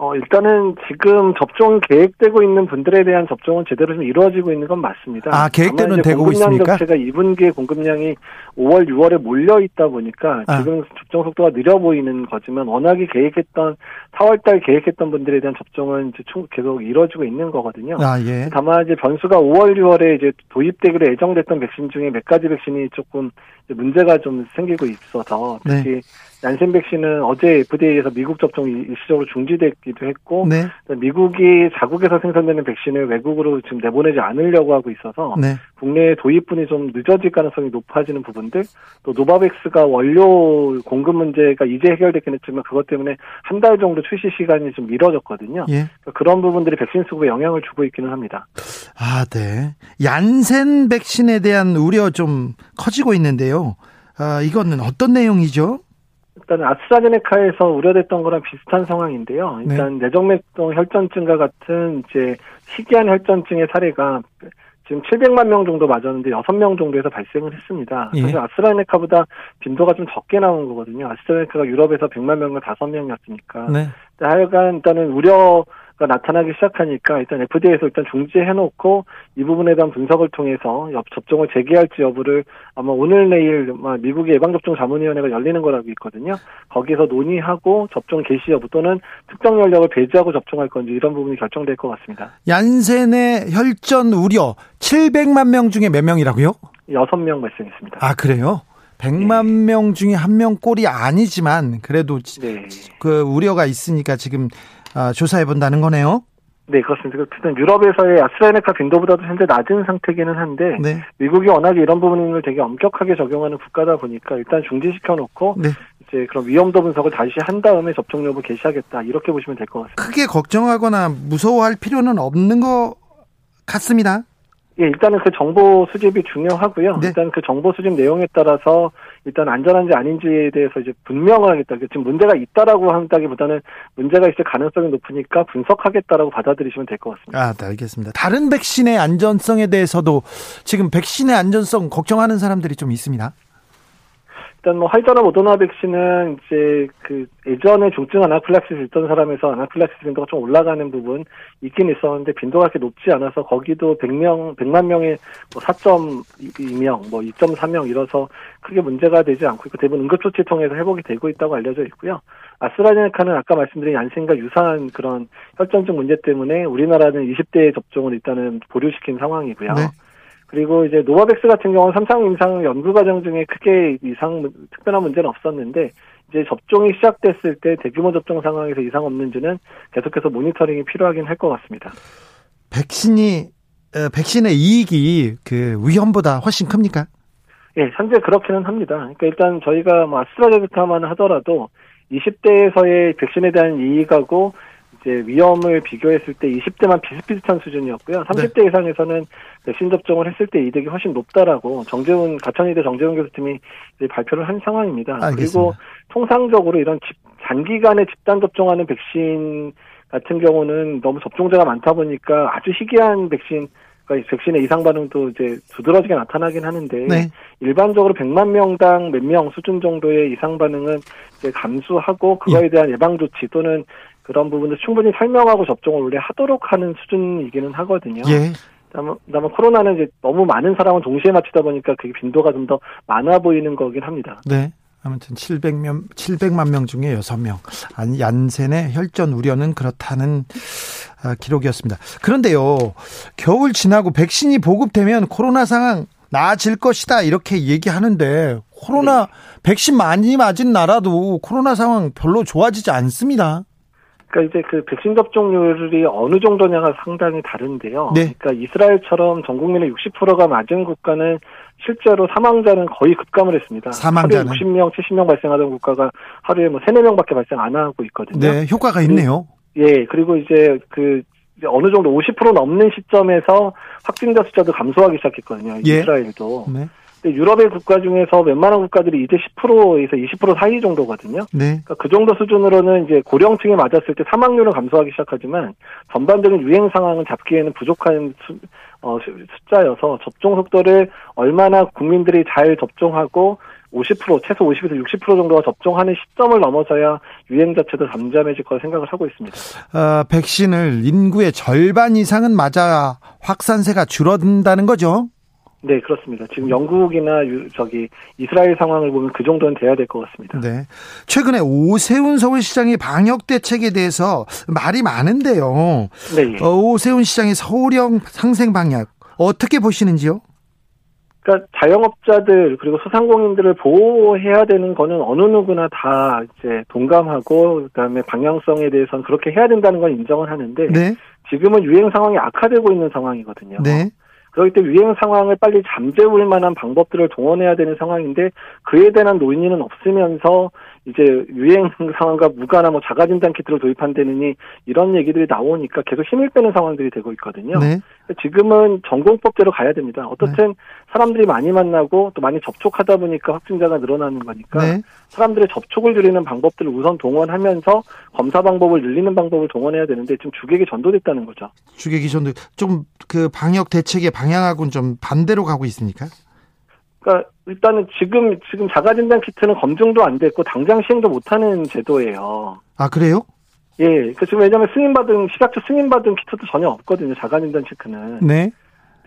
어, 일단은 지금 접종 계획되고 있는 분들에 대한 접종은 제대로 좀 이루어지고 있는 건 맞습니다. 아, 계획대로는 되고 있습니까? 자체가 2분기의 공급량이 5월, 6월에 몰려 있다 보니까 아. 지금 접종 속도가 느려 보이는 거지만 워낙에 계획했던 4월 달 계획했던 분들에 대한 접종은 이제 계속 이루어지고 있는 거거든요. 아, 예. 다만 이제 변수가 5월, 6월에 이제 도입되기로 예정됐던 백신 중에 몇 가지 백신이 조금 문제가 좀 생기고 있어서 특히 네. 얀센 백신은 어제 FDA에서 미국 접종이 일시적으로 중지됐기도 했고 네. 미국이 자국에서 생산되는 백신을 외국으로 지금 내보내지 않으려고 하고 있어서 네. 국내 도입분이 좀 늦어질 가능성이 높아지는 부분들 또 노바백스가 원료 공급 문제가 이제 해결됐긴 했지만 그것 때문에 한 달 정도 출시 시간이 좀 미뤄졌거든요. 예. 그러니까 그런 부분들이 백신 수급에 영향을 주고 있기는 합니다. 아, 네. 얀센 백신에 대한 우려 좀 커지고 있는데요. 아, 이거는 어떤 내용이죠? 일단 아스트라제네카에서 우려됐던 거랑 비슷한 상황인데요. 일단 네. 뇌정맥동 혈전증과 같은 이제 희귀한 혈전증의 사례가 지금 700만 명 정도 맞았는데 6명 정도에서 발생을 했습니다. 예. 사실 아스트라제네카보다 빈도가 좀 적게 나온 거거든요. 아스트라제네카가 유럽에서 100만 명과 5명이었으니까. 네. 하여간 일단은 우려 가 나타나기 시작하니까 일단 FDA에서 일단 중지해놓고 이 부분에 대한 분석을 통해서 접종을 재개할지 여부를 아마 오늘 내일 미국의 예방접종 자문위원회가 열리는 거라고 있거든요. 거기서 논의하고 접종 개시 여부 또는 특정 연령을 배제하고 접종할 건지 이런 부분이 결정될 것 같습니다. 얀센의 혈전 우려 700만 명 중에 몇 명이라고요? 6명 발생했습니다. 아 그래요? 100만 네. 명 중에 한 명 꼴이 아니지만 그래도 네. 그 우려가 있으니까 지금 아, 조사해 본다는 거네요. 네, 그렇습니다. 일단 유럽에서의 아스트라제네카 빈도보다도 현재 낮은 상태기는 한데 네. 미국이 워낙에 이런 부분을 되게 엄격하게 적용하는 국가다 보니까 일단 중지시켜 놓고 네. 이제 그런 위험도 분석을 다시 한 다음에 접종 여부 개시하겠다 이렇게 보시면 될 것 같습니다. 크게 걱정하거나 무서워할 필요는 없는 것 같습니다. 예, 일단은 그 정보 수집이 중요하고요. 네. 일단 그 정보 수집 내용에 따라서 일단 안전한지 아닌지에 대해서 이제 분명을 하겠다. 지금 문제가 있다라고 한다기보다는 문제가 있을 가능성이 높으니까 분석하겠다라고 받아들이시면 될 것 같습니다. 아, 네, 알겠습니다. 다른 백신의 안전성에 대해서도 지금 백신의 안전성 걱정하는 사람들이 좀 있습니다. 일단 뭐 화이자나 모더나 백신은 이제 그 예전에 중증 아나필락시스 있던 사람에서 아나필락시스 빈도가 좀 올라가는 부분 있긴 있었는데 빈도가 그렇게 높지 않아서 거기도 100명, 100만 명에 뭐 4.2명, 뭐 2.3명 이래서 크게 문제가 되지 않고 있고 대부분 응급조치 통해서 회복이 되고 있다고 알려져 있고요. 아스트라제네카는 아까 말씀드린 얀센과 유사한 그런 혈전증 문제 때문에 우리나라는 20대 접종을 일단은 보류시킨 상황이고요. 네. 그리고 이제 노바백스 같은 경우는 삼상 임상 연구 과정 중에 크게 이상 특별한 문제는 없었는데 이제 접종이 시작됐을 때 대규모 접종 상황에서 이상 없는지는 계속해서 모니터링이 필요하긴 할 것 같습니다. 백신이 백신의 이익이 그 위험보다 훨씬 큽니까? 예, 현재 그렇기는 합니다. 그러니까 일단 저희가 뭐 아스트라제네카만 하더라도 20대에서의 백신에 대한 이익하고 이제 위험을 비교했을 때 20대만 비슷비슷한 수준이었고요. 30대 네. 이상에서는 백신 접종을 했을 때 이득이 훨씬 높다라고 정재훈 가천의대 정재훈 교수팀이 발표를 한 상황입니다. 알겠습니다. 그리고 통상적으로 이런 집, 단기간에 집단 접종하는 백신 같은 경우는 너무 접종자가 많다 보니까 아주 희귀한 백신 그러니까 백신의 이상 반응도 이제 두드러지게 나타나긴 하는데 네. 일반적으로 100만 명당 몇 명 수준 정도의 이상 반응은 이제 감수하고 그거에 예. 대한 예방 조치 또는 그런 부분을 충분히 설명하고 접종을 원래 하도록 하는 수준이기는 하거든요. 예. 다만, 다만 코로나는 이제 너무 많은 사람을 동시에 맞추다 보니까 그게 빈도가 좀 더 많아 보이는 거긴 합니다. 네. 아무튼 700명, 700만 명 중에 6명. 아니, 얀센의 혈전 우려는 그렇다는 아, 기록이었습니다. 그런데요, 겨울 지나고 백신이 보급되면 코로나 상황 나아질 것이다. 이렇게 얘기하는데, 코로나, 네. 백신 많이 맞은 나라도 코로나 상황 별로 좋아지지 않습니다. 그러니까 이제 그 백신 접종률이 어느 정도냐가 상당히 다른데요. 네. 그러니까 이스라엘처럼 전 국민의 60%가 맞은 국가는 실제로 사망자는 거의 급감을 했습니다. 사망자는? 하루에 60명, 70명 발생하던 국가가 하루에 뭐 3, 4명밖에 발생 안 하고 있거든요. 네, 효과가 있네요. 예, 그리고 이제 그 어느 정도 50% 넘는 시점에서 확진자 숫자도 감소하기 시작했거든요. 예. 이스라엘도. 네. 근데 유럽의 국가 중에서 웬만한 국가들이 이제 10%에서 20% 사이 정도거든요. 네. 그러니까 그 정도 수준으로는 이제 고령층에 맞았을 때 사망률은 감소하기 시작하지만 전반적인 유행 상황은 잡기에는 부족한 수, 어, 수- 숫자여서 접종 속도를 얼마나 국민들이 잘 접종하고 50% 최소 50에서 60% 정도가 접종하는 시점을 넘어서야 유행 자체도 잠잠해질 거라 생각을 하고 있습니다. 어, 백신을 인구의 절반 이상은 맞아 확산세가 줄어든다는 거죠. 네, 그렇습니다. 지금 영국이나 유- 저기 이스라엘 상황을 보면 그 정도는 돼야 될 것 같습니다. 네. 최근에 오세훈 서울시장의 방역 대책에 대해서 말이 많은데요. 네. 예. 어, 오세훈 시장의 서울형 상생 방역 어떻게 보시는지요? 그러니까 자영업자들 그리고 소상공인들을 보호해야 되는 거는 어느 누구나 다 이제 동감하고 그다음에 방향성에 대해서는 그렇게 해야 된다는 건 인정을 하는데 네. 지금은 유행 상황이 악화되고 있는 상황이거든요. 네. 그렇기 때문에 유행 상황을 빨리 잠재울 만한 방법들을 동원해야 되는 상황인데 그에 대한 논의는 없으면서 이제 유행 상황과 무관한 뭐 자가진단 키트를 도입한다느니 이런 얘기들이 나오니까 계속 힘을 빼는 상황들이 되고 있거든요. 네. 지금은 전공법대로 가야 됩니다. 어떻든 사람들이 많이 만나고 또 많이 접촉하다 보니까 확진자가 늘어나는 거니까 네. 사람들의 접촉을 줄이는 방법들을 우선 동원하면서 검사 방법을 늘리는 방법을 동원해야 되는데 지금 주객이 전도됐다는 거죠. 주계 기존도 좀 그 방역 대책의 방향하고는 좀 반대로 가고 있습니까? 그러니까 일단은 지금 지금 자가진단 키트는 검증도 안 됐고 당장 시행도 못하는 제도예요. 아 그래요? 예, 그 지금 왜냐하면 승인 받은 식약처 승인 받은 키트도 전혀 없거든요. 자가진단 키트는. 네.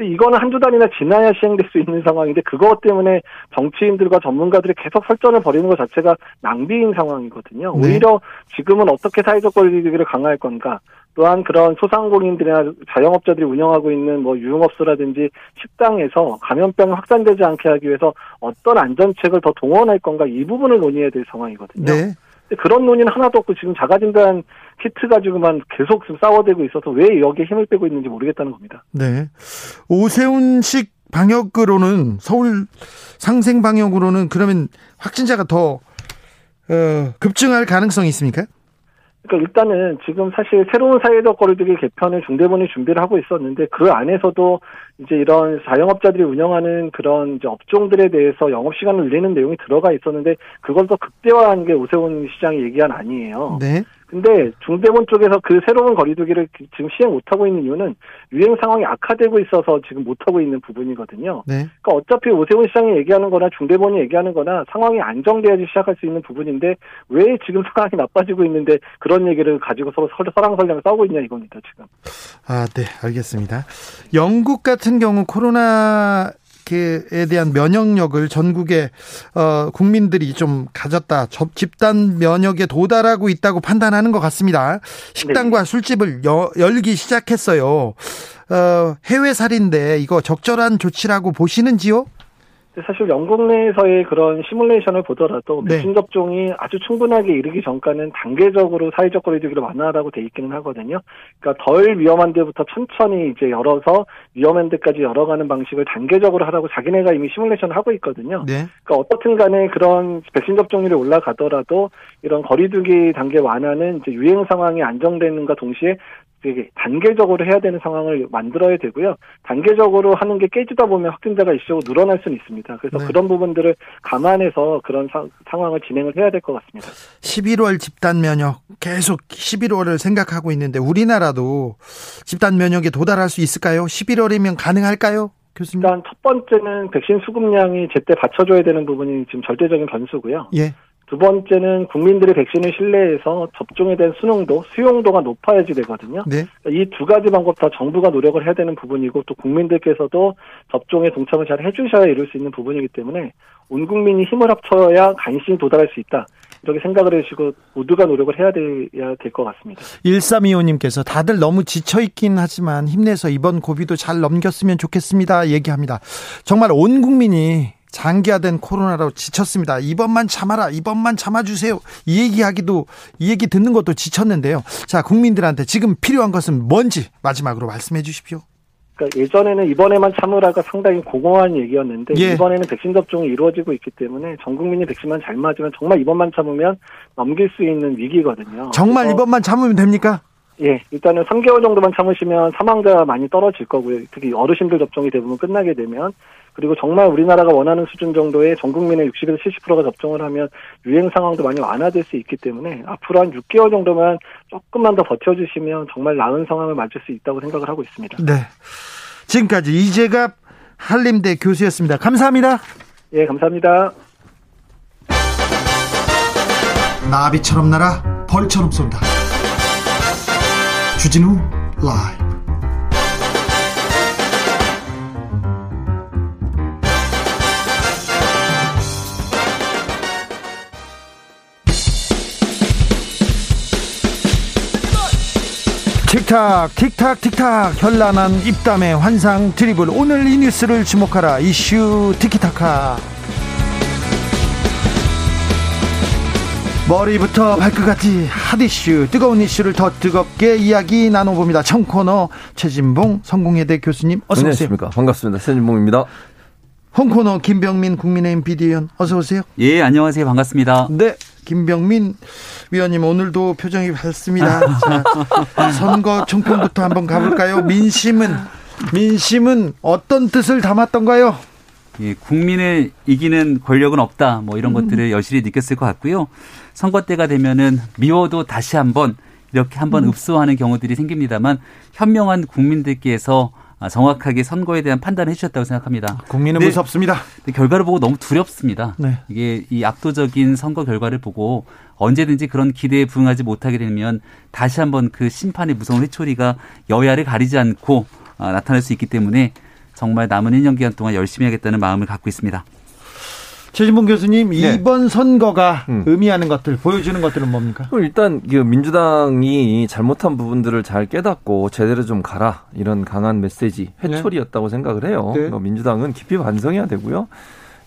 이거는 한두 달이나 지나야 시행될 수 있는 상황인데 그것 때문에 정치인들과 전문가들이 계속 설전을 벌이는 것 자체가 낭비인 상황이거든요. 네. 오히려 지금은 어떻게 사회적 거리두기를 강화할 건가 또한 그런 소상공인들이나 자영업자들이 운영하고 있는 뭐 유흥업소라든지 식당에서 감염병이 확산되지 않게 하기 위해서 어떤 안전책을 더 동원할 건가 이 부분을 논의해야 될 상황이거든요. 네. 그런 논의는 하나도 없고 지금 자가진단 키트 가지고만 계속 지금 싸워대고 있어서 왜 여기에 힘을 빼고 있는지 모르겠다는 겁니다. 네. 오세훈식 방역으로는 서울 상생 방역으로는 그러면 확진자가 더 어, 급증할 가능성이 있습니까? 그러니까 일단은 지금 사실 새로운 사회적 거리두기 개편을 중대본이 준비를 하고 있었는데 그 안에서도 이제 이런 자영업자들이 운영하는 그런 이제 업종들에 대해서 영업 시간을 늘리는 내용이 들어가 있었는데 그걸 더 극대화한 게 오세훈 시장이 얘기한 아니에요. 네. 근데 중대본 쪽에서 그 새로운 거리두기를 지금 시행 못하고 있는 이유는 유행 상황이 악화되고 있어서 지금 못하고 있는 부분이거든요. 네. 그러니까 어차피 오세훈 시장이 얘기하는 거나 중대본이 얘기하는 거나 상황이 안정돼야지 시작할 수 있는 부분인데 왜 지금 상황이 나빠지고 있는데 그런 얘기를 가지고 서로 설- 설랑설랑 싸우고 있냐 이겁니다, 지금. 아, 네, 알겠습니다. 영국 같은 경우 코로나 에 대한 면역력을 전국의 어, 국민들이 좀 가졌다. 접- 집단 면역에 도달하고 있다고 판단하는 것 같습니다. 식당과 술집을 여- 열기 시작했어요. 어, 해외 살인데 이거 적절한 조치라고 보시는지요? 사실 영국 내에서의 그런 시뮬레이션을 보더라도 네. 백신 접종이 아주 충분하게 이르기 전까지는 단계적으로 사회적 거리두기를 완화하라고 돼 있기는 하거든요. 그러니까 덜 위험한 데부터 천천히 이제 열어서 위험한 데까지 열어가는 방식을 단계적으로 하라고 자기네가 이미 시뮬레이션을 하고 있거든요. 네. 그러니까 어떻든 간에 그런 백신 접종률이 올라가더라도 이런 거리두기 단계 완화는 이제 유행 상황이 안정되는가 동시에 되게 단계적으로 해야 되는 상황을 만들어야 되고요. 단계적으로 하는 게 깨지다 보면 확진자가 일시적으로 늘어날 수는 있습니다. 그래서 네. 그런 부분들을 감안해서 그런 사- 상황을 진행을 해야 될 것 같습니다. 11월 집단 면역 계속 11월을 생각하고 있는데 우리나라도 집단 면역에 도달할 수 있을까요? 11월이면 가능할까요? 교수님. 일단 첫 번째는 백신 수급량이 제때 받쳐줘야 되는 부분이 지금 절대적인 변수고요. 예. 두 번째는 국민들의 백신을 신뢰해서 접종에 대한 수능도, 수용도가 높아야지 되거든요. 네. 이 두 가지 방법 다 정부가 노력을 해야 되는 부분이고 또 국민들께서도 접종에 동참을 잘 해주셔야 이룰 수 있는 부분이기 때문에 온 국민이 힘을 합쳐야 간신히 도달할 수 있다. 이렇게 생각을 해주시고 모두가 노력을 해야 돼야 될 것 같습니다. 1325님께서 다들 너무 지쳐있긴 하지만 힘내서 이번 고비도 잘 넘겼으면 좋겠습니다. 얘기합니다. 정말 온 국민이 장기화된 코로나로 지쳤습니다. 이번만 참아라, 이번만 참아주세요. 이 얘기하기도, 이 얘기 듣는 것도 지쳤는데요. 자, 국민들한테 지금 필요한 것은 뭔지 마지막으로 말씀해 주십시오. 그러니까 예전에는 이번에만 참으라가 상당히 공허한 얘기였는데 예. 이번에는 백신 접종이 이루어지고 있기 때문에 전 국민이 백신만 잘 맞으면 정말 이번만 참으면 넘길 수 있는 위기거든요. 정말 이번만 참으면 됩니까? 예, 일단은 3개월 정도만 참으시면 사망자가 많이 떨어질 거고요. 특히 어르신들 접종이 대부분 끝나게 되면 그리고 정말 우리나라가 원하는 수준 정도의 전 국민의 60에서 70%가 접종을 하면 유행 상황도 많이 완화될 수 있기 때문에 앞으로 한 6개월 정도만 조금만 더 버텨주시면 정말 나은 상황을 맞을 수 있다고 생각을 하고 있습니다. 네. 지금까지 이재갑 한림대 교수였습니다. 감사합니다. 예, 감사합니다. 나비처럼 날아 벌처럼 쏜다. 주진우 라이브. 틱탁 틱탁 틱탁. 현란한 입담의 환상 드리블. 오늘 이 뉴스를 주목하라. 이슈 티키타카 머리부터 발끝까지 핫 이슈 뜨거운 이슈를 더 뜨겁게 이야기 나눠봅니다 청코너 최진봉 성공회대 교수님 어서 오세요 안녕하십니까. 반갑습니다. 최진봉입니다. 홍코너 김병민 국민의힘 비대위원 어서 오세요 예, 안녕하세요. 반갑습니다. 네 김병민 위원님 오늘도 표정이 밝습니다 자, 선거 총평부터 한번 가볼까요 민심은 민심은 어떤 뜻을 담았던가요 예, 국민을 이기는 권력은 없다. 뭐 이런 것들을 여실히 느꼈을 것 같고요. 선거 때가 되면은 미워도 다시 한번 이렇게 한번 읍소하는 경우들이 생깁니다만 현명한 국민들께서 아, 정확하게 선거에 대한 판단을 해주셨다고 생각합니다. 국민은 네. 무섭습니다 결과를 보고 너무 두렵습니다. 네. 이게 이 압도적인 선거 결과를 보고 언제든지 그런 기대에 부응하지 못하게 되면 다시 한번 그 심판의 무서운 회초리가 여야를 가리지 않고 아, 나타날 수 있기 때문에 정말 남은 1년 기간 동안 열심히 하겠다는 마음을 갖고 있습니다. 최진봉 교수님 네. 이번 선거가 음. 의미하는 것들 보여주는 것들은 뭡니까? 일단 그 민주당이 잘못한 부분들을 잘 깨닫고 제대로 좀 가라 이런 강한 메시지 회초리였다고 생각을 해요. 네. 뭐 민주당은 깊이 반성해야 되고요.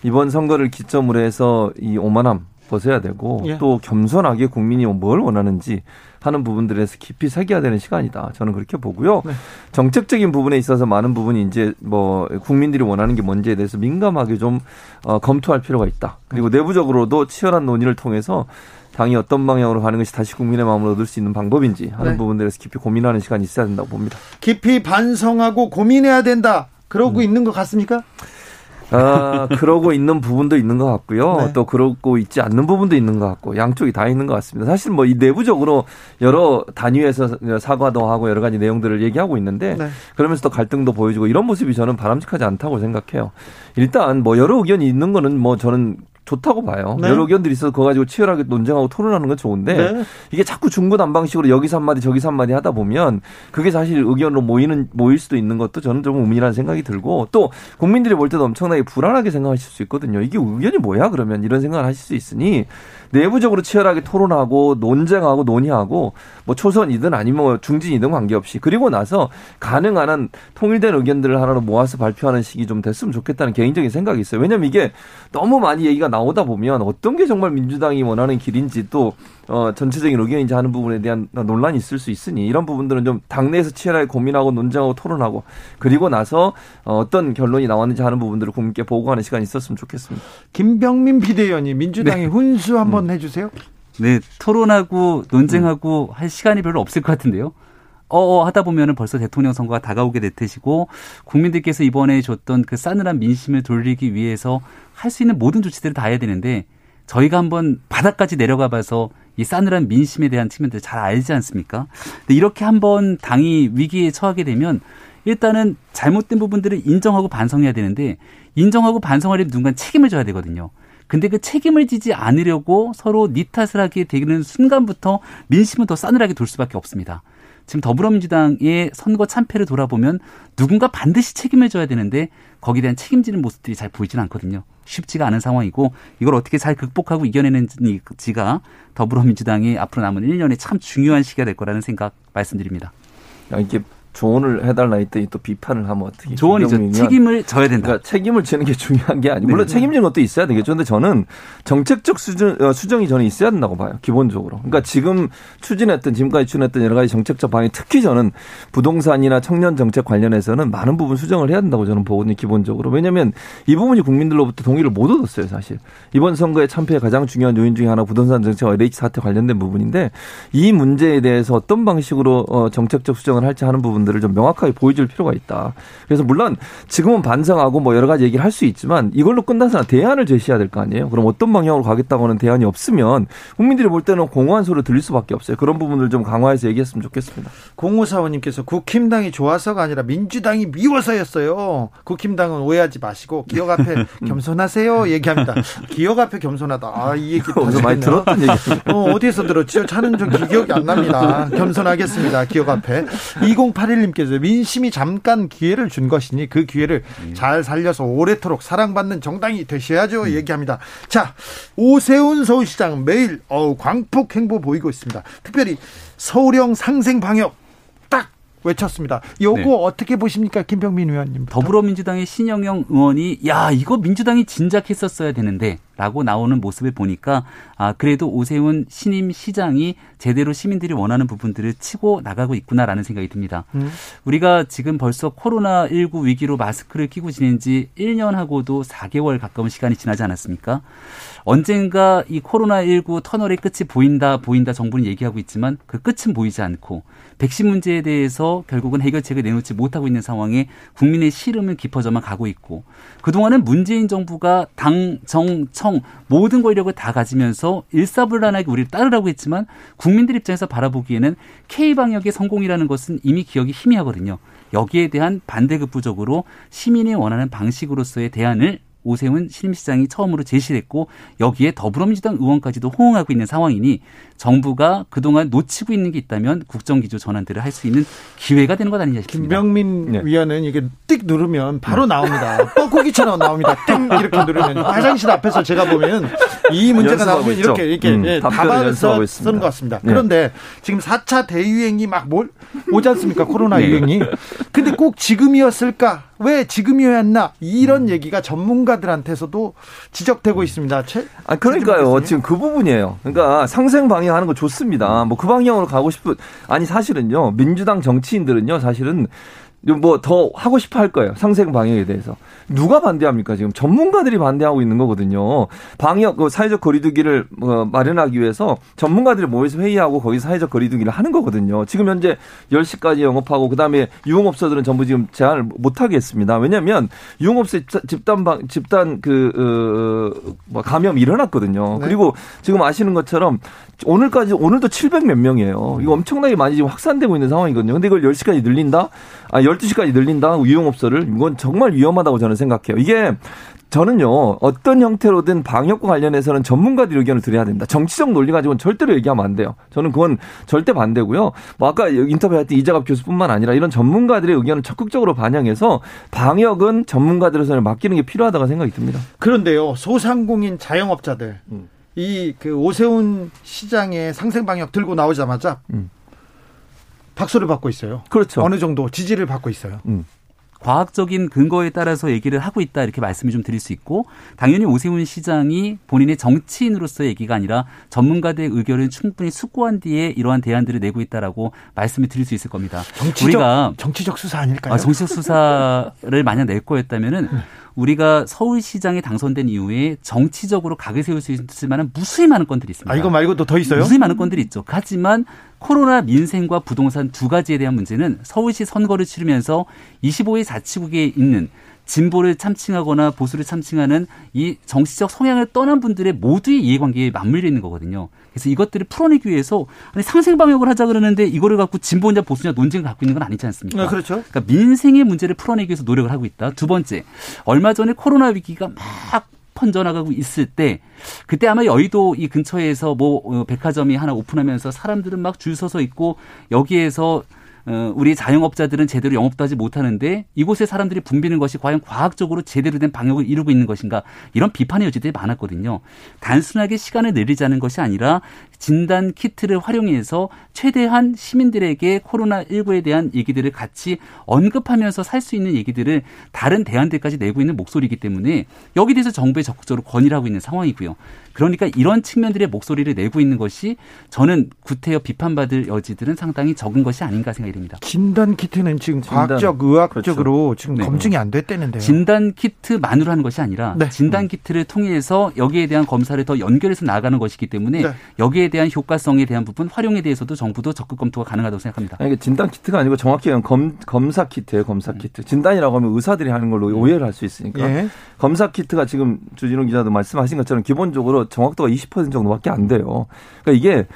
이번 선거를 기점으로 해서 이 오만함 벗어야 되고 예. 또 겸손하게 국민이 뭘 원하는지 하는 부분들에서 깊이 새겨야 되는 시간이다. 저는 그렇게 보고요. 네. 정책적인 부분에 있어서 많은 부분이 이제 뭐 국민들이 원하는 게 뭔지에 대해서 민감하게 좀 어, 검토할 필요가 있다. 그리고 내부적으로도 치열한 논의를 통해서 당이 어떤 방향으로 가는 것이 다시 국민의 마음을 얻을 수 있는 방법인지 하는 네. 부분들에서 깊이 고민하는 시간이 있어야 된다고 봅니다. 깊이 반성하고 고민해야 된다. 그러고 있는 것 같습니까? 아, 그러고 있는 부분도 있는 것 같고요. 네. 또 그러고 있지 않는 부분도 있는 것 같고 양쪽이 다 있는 것 같습니다. 사실 뭐 이 내부적으로 여러 단위에서 사과도 하고 여러 가지 내용들을 얘기하고 있는데 네. 그러면서 또 갈등도 보여주고 이런 모습이 저는 바람직하지 않다고 생각해요. 일단 뭐 여러 의견이 있는 거는 뭐 저는 좋다고 봐요. 네. 여러 의견들이 있어서 그거 가지고 치열하게 논쟁하고 토론하는 건 좋은데 네. 이게 자꾸 중구난방식으로 여기서 한마디 저기서 한마디 하다 보면 그게 사실 의견으로 모이는 모일 수도 있는 것도 저는 좀 의문이라는 생각이 들고 또 국민들이 볼 때도 엄청나게 불안하게 생각하실 수 있거든요. 이게 의견이 뭐야 그러면 이런 생각을 하실 수 있으니 내부적으로 치열하게 토론하고 논쟁하고 논의하고 뭐 초선이든 아니면 뭐 중진이든 관계없이 그리고 나서 가능한 한 통일된 의견들을 하나로 모아서 발표하는 식이 좀 됐으면 좋겠다는 개인적인 생각이 있어요. 왜냐하면 이게 너무 많이 얘기가 나오다 보면 어떤 게 정말 민주당이 원하는 길인지 또 어, 전체적인 의견인지 하는 부분에 대한 논란이 있을 수 있으니 이런 부분들은 좀 당내에서 치열하게 고민하고 논쟁하고 토론하고 그리고 나서 어, 어떤 결론이 나왔는지 하는 부분들을 국민께 보고하는 시간이 있었으면 좋겠습니다. 김병민 비대위원이 민주당의 훈수 한번 해주세요. 네, 토론하고 논쟁하고 할 시간이 별로 없을 것 같은데요. 어어 하다 보면은 벌써 대통령 선거가 다가오게 될 테시고 국민들께서 이번에 줬던 그 싸늘한 민심을 돌리기 위해서 할 수 있는 모든 조치들을 다 해야 되는데 저희가 한번 바닥까지 내려가 봐서 이 싸늘한 민심에 대한 측면들을 잘 알지 않습니까? 근데 이렇게 한번 당이 위기에 처하게 되면 일단은 잘못된 부분들을 인정하고 반성해야 되는데 인정하고 반성하려면 누군가 책임을 져야 되거든요. 근데 그 책임을 지지 않으려고 서로 니 탓을 하게 되는 순간부터 민심은 더 싸늘하게 돌 수밖에 없습니다. 지금 더불어민주당의 선거 참패를 돌아보면 누군가 반드시 책임을 져야 되는데 거기에 대한 책임지는 모습들이 잘 보이지는 않거든요. 쉽지가 않은 상황이고 이걸 어떻게 잘 극복하고 이겨내는지가 더불어민주당이 앞으로 남은 1년에 참 중요한 시기가 될 거라는 생각 말씀드립니다. 아, 이게 조언을 해달라 했더니 또 비판을 하면 어떻게 조언이죠. 책임을 져야 된다. 그러니까 책임을 지는 게 중요한 게 아니고 물론 네. 책임지는 것도 있어야 되겠죠. 근데 저는 정책적 수준, 어, 수정이 저는 있어야 된다고 봐요. 기본적으로. 그러니까 지금 추진했던 지금까지 추진했던 여러 가지 정책적 방향 특히 저는 부동산이나 청년 정책 관련해서는 많은 부분 수정을 해야 된다고 저는 보거든요. 기본적으로. 왜냐하면 이 부분이 국민들로부터 동의를 못 얻었어요. 사실. 이번 선거의 참패의 가장 중요한 요인 중에 하나 부동산 정책과 LH 사태 관련된 부분인데 이 문제에 대해서 어떤 방식으로 어, 정책적 수정을 할지 하는 부분 들을 좀 명확하게 보여줄 필요가 있다. 그래서 물론 지금은 반성하고 뭐 여러 가지 얘기를 할 수 있지만 이걸로 끝나서 대안을 제시해야 될 거 아니에요. 그럼 어떤 방향으로 가겠다고 하는 대안이 없으면 국민들이 볼 때는 공허한 소리를 들릴 수밖에 없어요. 그런 부분을 좀 강화해서 얘기했으면 좋겠습니다. 공호사원님께서 국힘당이 좋아서가 아니라 민주당이 미워서였어요. 국힘당은 오해하지 마시고 기억 앞에 겸손하세요 얘기합니다. 기억 앞에 겸손하다. 아, 이 얘기 어디서 많이 들었던 얘기. 어, 어디에서 들었죠? 저는 좀 기억이 안 납니다. 겸손하겠습니다. 기억 앞에. 2081 님께서 민심이 잠깐 기회를 준 것이니 그 기회를 잘 살려서 오래도록 사랑받는 정당이 되셔야죠. 음. 얘기합니다. 자, 오세훈 서울시장 매일 어우, 광폭 행보 보이고 있습니다. 특별히 서울형 상생 방역 외쳤습니다. 요거 네. 어떻게 보십니까, 김병민 의원님? 더불어민주당의 신영영 의원이 야 이거 민주당이 진작했었어야 되는데. 라고 나오는 모습을 보니까 아 그래도 오세훈 신임 시장이 제대로 시민들이 원하는 부분들을 치고 나가고 있구나라는 생각이 듭니다. 음. 우리가 지금 벌써 코로나 19 위기로 마스크를 끼고 지낸 지 1년하고도 4개월 가까운 시간이 지나지 않았습니까? 언젠가 이 코로나 19 터널의 끝이 보인다, 보인다 정부는 얘기하고 있지만 그 끝은 보이지 않고 백신 문제에 대해서 결국은 해결책을 내놓지 못하고 있는 상황에 국민의 시름은 깊어져만 가고 있고 그동안은 문재인 정부가 당, 정, 청 모든 권력을 다 가지면서 일사불란하게 우리를 따르라고 했지만 국민들 입장에서 바라보기에는 K방역의 성공이라는 것은 이미 기억이 희미하거든요. 여기에 대한 반대급부적으로 시민이 원하는 방식으로서의 대안을 오세훈 신임시장이 처음으로 제시를 했고 여기에 더불어민주당 의원까지도 호응하고 있는 상황이니 정부가 그동안 놓치고 있는 게 있다면 국정기조 전환들을 할 수 있는 기회가 되는 것 아니냐 싶습니다. 김병민 네. 위원은 이게 띡 누르면 바로 네. 나옵니다. 뻐꾸기처럼 나옵니다. 띵 이렇게 누르면 화장실 앞에서 제가 보면 이 문제가 나오면 있죠. 이렇게 이렇게 음, 예, 답변을 쓰는 것 같습니다. 네. 그런데 지금 4차 대유행이 막 뭘, 오지 않습니까? 코로나 네. 유행이. 근데 꼭 지금이었을까? 왜 지금이었나? 이런 음. 얘기가 전문가들한테서도 지적되고 있습니다. 최, 아, 그러니까요. 지금 그 부분이에요. 그러니까 상생 방향하는 거 좋습니다. 뭐 그 방향으로 가고 싶은, 아니 사실은요. 민주당 정치인들은요. 사실은 뭐 더 하고 싶어 할 거예요. 상생 방역에 대해서. 누가 반대합니까? 지금 전문가들이 반대하고 있는 거거든요. 방역, 그 사회적 거리두기를 뭐 마련하기 위해서 전문가들이 모여서 회의하고 거기 사회적 거리두기를 하는 거거든요. 지금 현재 10시까지 영업하고 그다음에 유흥업소들은 전부 지금 제한을 못 하겠습니다. 왜냐하면 유흥업소 집단 방, 집단 그, 어, 뭐 감염이 일어났거든요. 네. 그리고 지금 아시는 것처럼 오늘까지 오늘도 700 몇 명이에요. 이거 엄청나게 많이 지금 확산되고 있는 상황이거든요. 근데 이걸 10시까지 늘린다? 아, 12시까지 늘린다? 유흥업소를? 이건 정말 위험하다고 저는 생각해요. 이게 저는요, 어떤 형태로든 방역과 관련해서는 전문가들 의견을 들어야 된다. 정치적 논리 가지고는 절대로 얘기하면 안 돼요. 저는 그건 절대 반대고요. 뭐 아까 인터뷰할 때 이자갑 교수뿐만 아니라 이런 전문가들의 의견을 적극적으로 반영해서 방역은 전문가들의 손에 맡기는 게 필요하다고 생각이 듭니다. 그런데요, 소상공인 자영업자들. 음. 이그 오세훈 시장의 상생 방역 들고 나오자마자 음. 박수를 받고 있어요. 그렇죠. 어느 정도 지지를 받고 있어요. 음. 과학적인 근거에 따라서 얘기를 하고 있다 이렇게 말씀을 좀 드릴 수 있고 당연히 오세훈 시장이 본인의 정치인으로서의 얘기가 아니라 전문가들의 의견을 충분히 숙고한 뒤에 이러한 대안들을 내고 있다라고 말씀을 드릴 수 있을 겁니다. 정치적, 우리가 정치적 수사 아닐까요? 아, 정치적 수사를 만약 낼 거였다면은 네. 우리가 서울시장에 당선된 이후에 정치적으로 각을 세울 수 있을 만한 무수히 많은 건들이 있습니다. 아, 이거 말고도 더 있어요? 무수히 많은 건들이 있죠. 하지만 코로나 민생과 부동산 두 가지에 대한 문제는 서울시 선거를 치르면서 25의 자치국에 있는 진보를 참칭하거나 보수를 참칭하는 이 정치적 성향을 떠난 분들의 모두의 이해관계에 맞물려 있는 거거든요. 그래서 이것들을 풀어내기 위해서 아니 상생 방역을 하자 그러는데 이거를 갖고 진보냐 보수냐 논쟁을 갖고 있는 건 아니지 않습니까? 네, 그렇죠. 그러니까 민생의 문제를 풀어내기 위해서 노력을 하고 있다. 두 번째, 얼마 전에 코로나 위기가 막 번져나가고 있을 때 그때 아마 여의도 이 근처에서 뭐 어, 백화점이 하나 오픈하면서 사람들은 막 줄 서서 있고 여기에서 어, 우리 자영업자들은 제대로 영업도 하지 못하는데 이곳에 사람들이 붐비는 것이 과연 과학적으로 제대로 된 방역을 이루고 있는 것인가 이런 비판의 여지들이 많았거든요. 단순하게 시간을 늘리자는 것이 아니라 진단 키트를 활용해서 최대한 시민들에게 코로나 19에 대한 얘기들을 같이 언급하면서 살 수 있는 얘기들을 다른 대안들까지 내고 있는 목소리이기 때문에 여기 대해서 정부에 적극적으로 건의를 하고 있는 상황이고요. 그러니까 이런 측면들의 목소리를 내고 있는 것이 저는 구태여 비판받을 여지들은 상당히 적은 것이 아닌가 생각이 듭니다. 진단 키트는 지금 진단. 과학적 의학적으로 그렇죠. 지금 네. 검증이 안 됐다는데요. 진단 키트만으로 하는 것이 아니라 네. 진단 키트를 통해서 여기에 대한 검사를 더 연결해서 나가는 것이기 때문에 네. 여기에 대한 효과성에 대한 부분 활용에 대해서도 정부도 적극 검토가 가능하다고 생각합니다. 아니, 이게 진단 키트가 아니고 정확히 검, 검사 키트예요, 검사 키트. 진단이라고 하면 의사들이 하는 걸로 오해를 할 수 있으니까. 예. 검사 키트가 지금 주진우 기자도 말씀하신 것처럼 기본적으로 정확도가 20% 정도밖에 안 돼요. 그러니까 이게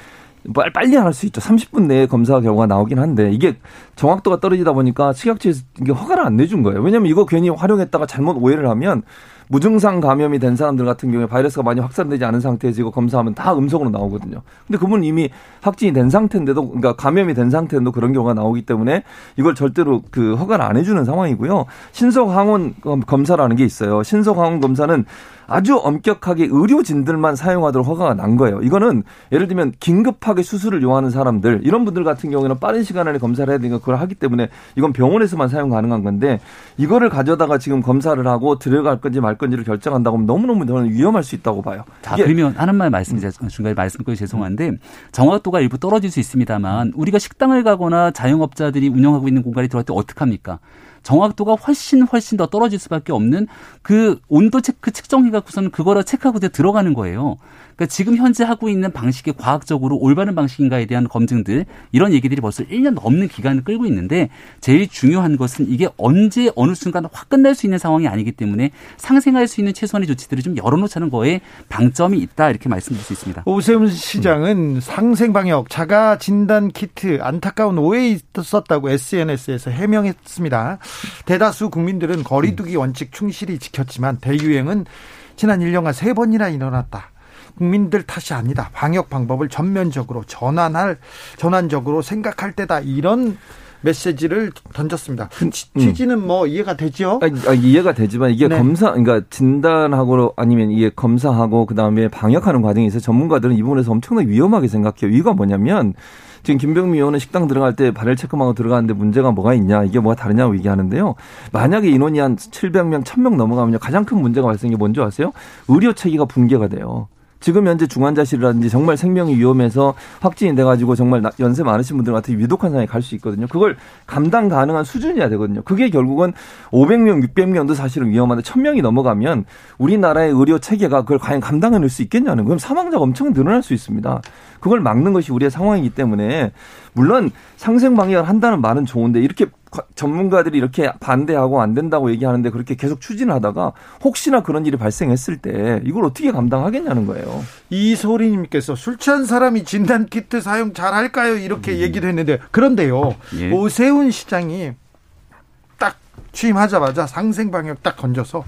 빨- 빨리 할수 있죠. 30분 내에 검사 결과가 나오긴 한데 이게 정확도가 떨어지다 보니까 식약처에서 이게 허가를 안 내준 거예요. 왜냐하면 이거 괜히 활용했다가 잘못 오해를 하면 무증상 감염이 된 사람들 같은 경우에 바이러스가 많이 확산되지 않은 상태에서 이거 검사하면 다 음성으로 나오거든요. 근데 그분은 이미 확진이 된 상태인데도 그러니까 감염이 된 상태인데도 그런 경우가 나오기 때문에 이걸 절대로 그 허가를 안 해주는 상황이고요. 신속 항원 검사라는 게 있어요. 신속 항원 검사는 아주 엄격하게 의료진들만 사용하도록 허가가 난 거예요. 이거는 예를 들면 긴급하게 수술을 요하는 사람들 이런 분들 같은 경우에는 빠른 시간 안에 검사를 해야 되니까 그걸 하기 때문에 이건 병원에서만 사용 가능한 건데 이거를 가져다가 지금 검사를 하고 들어갈 건지 말 건지를 결정한다고 하면 너무너무 저는 위험할 수 있다고 봐요. 자, 그러면 하나만 말씀, 중간에 말씀 거 죄송한데 정확도가 일부 떨어질 수 있습니다만 우리가 식당을 가거나 자영업자들이 운영하고 있는 공간에 들어갈 때 어떡합니까? 정확도가 훨씬 훨씬 더 떨어질 수밖에 없는 그 온도 체크 측정해 갖고서는 그거를 체크하고 들어가는 거예요. 그러니까 지금 현재 하고 있는 방식이 과학적으로 올바른 방식인가에 대한 검증들 이런 얘기들이 벌써 1년 넘는 기간을 끌고 있는데 제일 중요한 것은 이게 언제 어느 순간 확 끝날 수 있는 상황이 아니기 때문에 상생할 수 있는 최소한의 조치들을 좀 열어놓자는 거에 방점이 있다 이렇게 말씀드릴 수 있습니다. 오세훈 시장은 상생 방역 자가 진단 키트 안타까운 오해 있었다고 SNS에서 해명했습니다. 대다수 국민들은 거리두기 원칙 충실히 지켰지만 대유행은 지난 1년간 세 번이나 일어났다. 국민들 탓이 아니다. 방역 방법을 전면적으로 전환할 전환적으로 생각할 때다. 이런 메시지를 던졌습니다. 취- 취지는 뭐 이해가 되죠? 아, 아, 이해가 되지만 이게 네. 검사, 그러니까 진단하고 아니면 이게 검사하고 그 다음에 방역하는 과정에 있어 전문가들은 이 부분에서 엄청나게 위험하게 생각해요. 이유가 뭐냐면 지금 김병미 의원은 식당 들어갈 때 발열 체크하고 들어가는데 문제가 뭐가 있냐, 이게 뭐가 다르냐고 얘기하는데요. 만약에 인원이 한 700명, 1000명 넘어가면요. 가장 큰 문제가 발생이 뭔지 아세요? 의료 체계가 붕괴가 돼요. 지금 현재 중환자실이라든지 정말 생명이 위험해서 확진이 돼가지고 정말 나- 연세 많으신 분들 같은 위독한 상황에 갈 수 있거든요. 그걸 감당 가능한 수준이어야 되거든요. 그게 결국은 500명, 600명도 사실은 위험한데 1000명이 넘어가면 우리나라의 의료 체계가 그걸 과연 감당해낼 수 있겠냐는 그럼 사망자가 엄청 늘어날 수 있습니다. 그걸 막는 것이 우리의 상황이기 때문에 물론 상생 방역을 한다는 말은 좋은데 이렇게 과- 전문가들이 이렇게 반대하고 안 된다고 얘기하는데 그렇게 계속 추진하다가 혹시나 그런 일이 발생했을 때 이걸 어떻게 감당하겠냐는 거예요. 이소리님께서 술 취한 사람이 진단 키트 사용 잘 할까요? 이렇게 얘기도 했는데 그런데요. 예. 오세훈 시장이 딱 취임하자마자 상생 방역 딱 건져서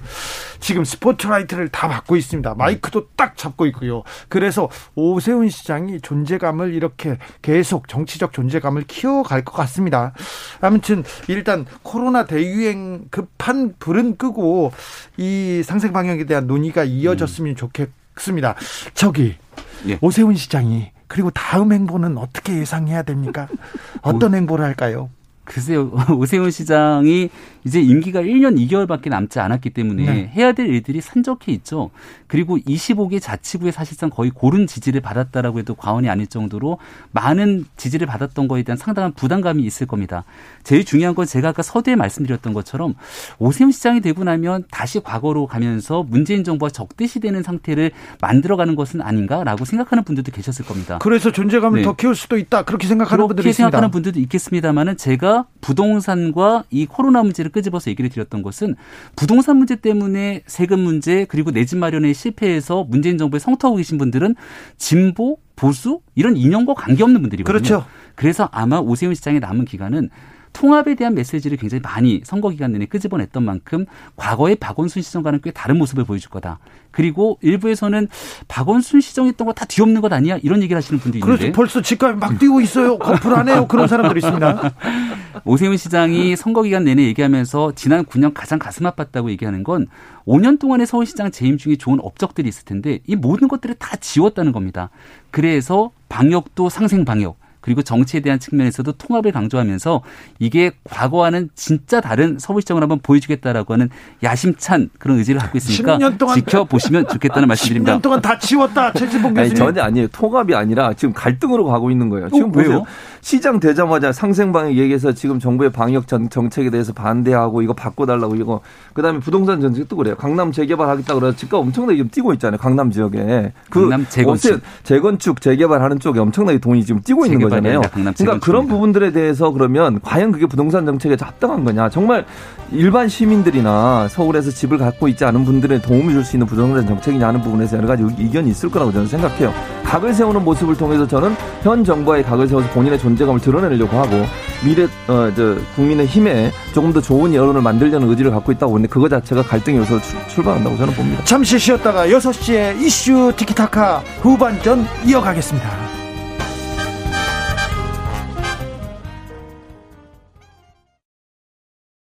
지금 스포트라이트를 다 받고 있습니다. 마이크도 딱 잡고 있고요. 그래서 오세훈 시장이 존재감을 이렇게 계속 정치적 존재감을 키워갈 것 같습니다. 아무튼 일단 코로나 대유행 급한 불은 끄고 이 상생 방역에 대한 논의가 이어졌으면 좋겠습니다. 저기 예. 오세훈 시장이 그리고 다음 행보는 어떻게 예상해야 됩니까? 어떤 행보를 할까요? 글쎄요, 오세훈 시장이 이제 임기가 1년 2개월밖에 남지 않았기 때문에 네. 해야 될 일들이 산적해 있죠. 그리고 25개 자치구에 사실상 거의 고른 지지를 받았다라고 해도 과언이 아닐 정도로 많은 지지를 받았던 거에 대한 상당한 부담감이 있을 겁니다. 제일 중요한 건 제가 아까 서두에 말씀드렸던 것처럼 오세훈 시장이 되고 나면 다시 과거로 가면서 문재인 정부와 적대시되는 상태를 만들어가는 것은 아닌가라고 생각하는 분들도 계셨을 겁니다. 그래서 존재감을 네. 더 키울 수도 있다. 그렇게 생각하는 분들이 그렇게 있습니다. 생각하는 분들도 있겠습니다만은 제가 부동산과 이 코로나 문제를 끄집어서 얘기를 드렸던 것은 부동산 문제 때문에 세금 문제 그리고 내 집 마련에 실패해서 문재인 정부에 성토하고 계신 분들은 진보 보수 이런 이념과 관계없는 분들이거든요. 그렇죠. 그래서 아마 오세훈 시장의 남은 기간은 통합에 대한 메시지를 굉장히 많이 선거 기간 내내 끄집어냈던 만큼 과거의 박원순 시정과는 꽤 다른 모습을 보여줄 거다. 그리고 일부에서는 박원순 시정했던 거 다 뒤엎는 것 아니야? 이런 얘기를 하시는 분도 있는데. 그래서 벌써 집값이 막 뛰고 있어요. 거풀하네요. 그런 사람들이 있습니다. 오세훈 시장이 선거 기간 내내 얘기하면서 지난 9년 가장 가슴 아팠다고 얘기하는 건 5년 동안의 서울시장 재임 중에 좋은 업적들이 있을 텐데 이 모든 것들을 다 지웠다는 겁니다. 그래서 방역도 상생 방역, 그리고 정치에 대한 측면에서도 통합을 강조하면서 이게 과거와는 진짜 다른 서울시정을 한번 보여주겠다라고 하는 야심찬 그런 의지를 갖고 있으니까 10년 동안 지켜보시면 좋겠다는 말씀드립니다. 10년 동안 다 치웠다. 최진봉 아니, 교수님. 전혀 아니에요. 통합이 아니라 지금 갈등으로 가고 있는 거예요. 지금 어. 왜요? 시장 되자마자 상생방역 얘기해서 지금 정부의 방역 정- 정책에 대해서 반대하고 이거 바꿔달라고 이거 그다음에 부동산 정책도 그래요. 강남 재개발하겠다 그래서 집값 엄청나게 지금 뛰고 있잖아요. 강남 지역에 그 강남 재건축. 재건축 재개발하는 쪽에 엄청나게 돈이 지금 뛰고 있는 재개발이 거잖아요. 강남 그러니까 그런. 부분들에 대해서 그러면 과연 그게 부동산 정책에 합당한 거냐? 정말 일반 시민들이나 서울에서 집을 갖고 있지 않은 분들에 도움을 줄 수 있는 부동산 정책이냐 하는 부분에서 여러 가지 의견이 있을 거라고 저는 생각해요. 각을 세우는 모습을 통해서 저는 현 정부와의 각을 세워서 본인의 존재감을 드러내려고 하고 미래 어, 저 국민의 힘에 조금 더 좋은 여론을 만들려는 의지를 갖고 있다고 보는데 그거 자체가 갈등의 요소로 출- 출발한다고 저는 봅니다. 잠시 쉬었다가 6시에 이슈 티키타카 후반전 이어가겠습니다.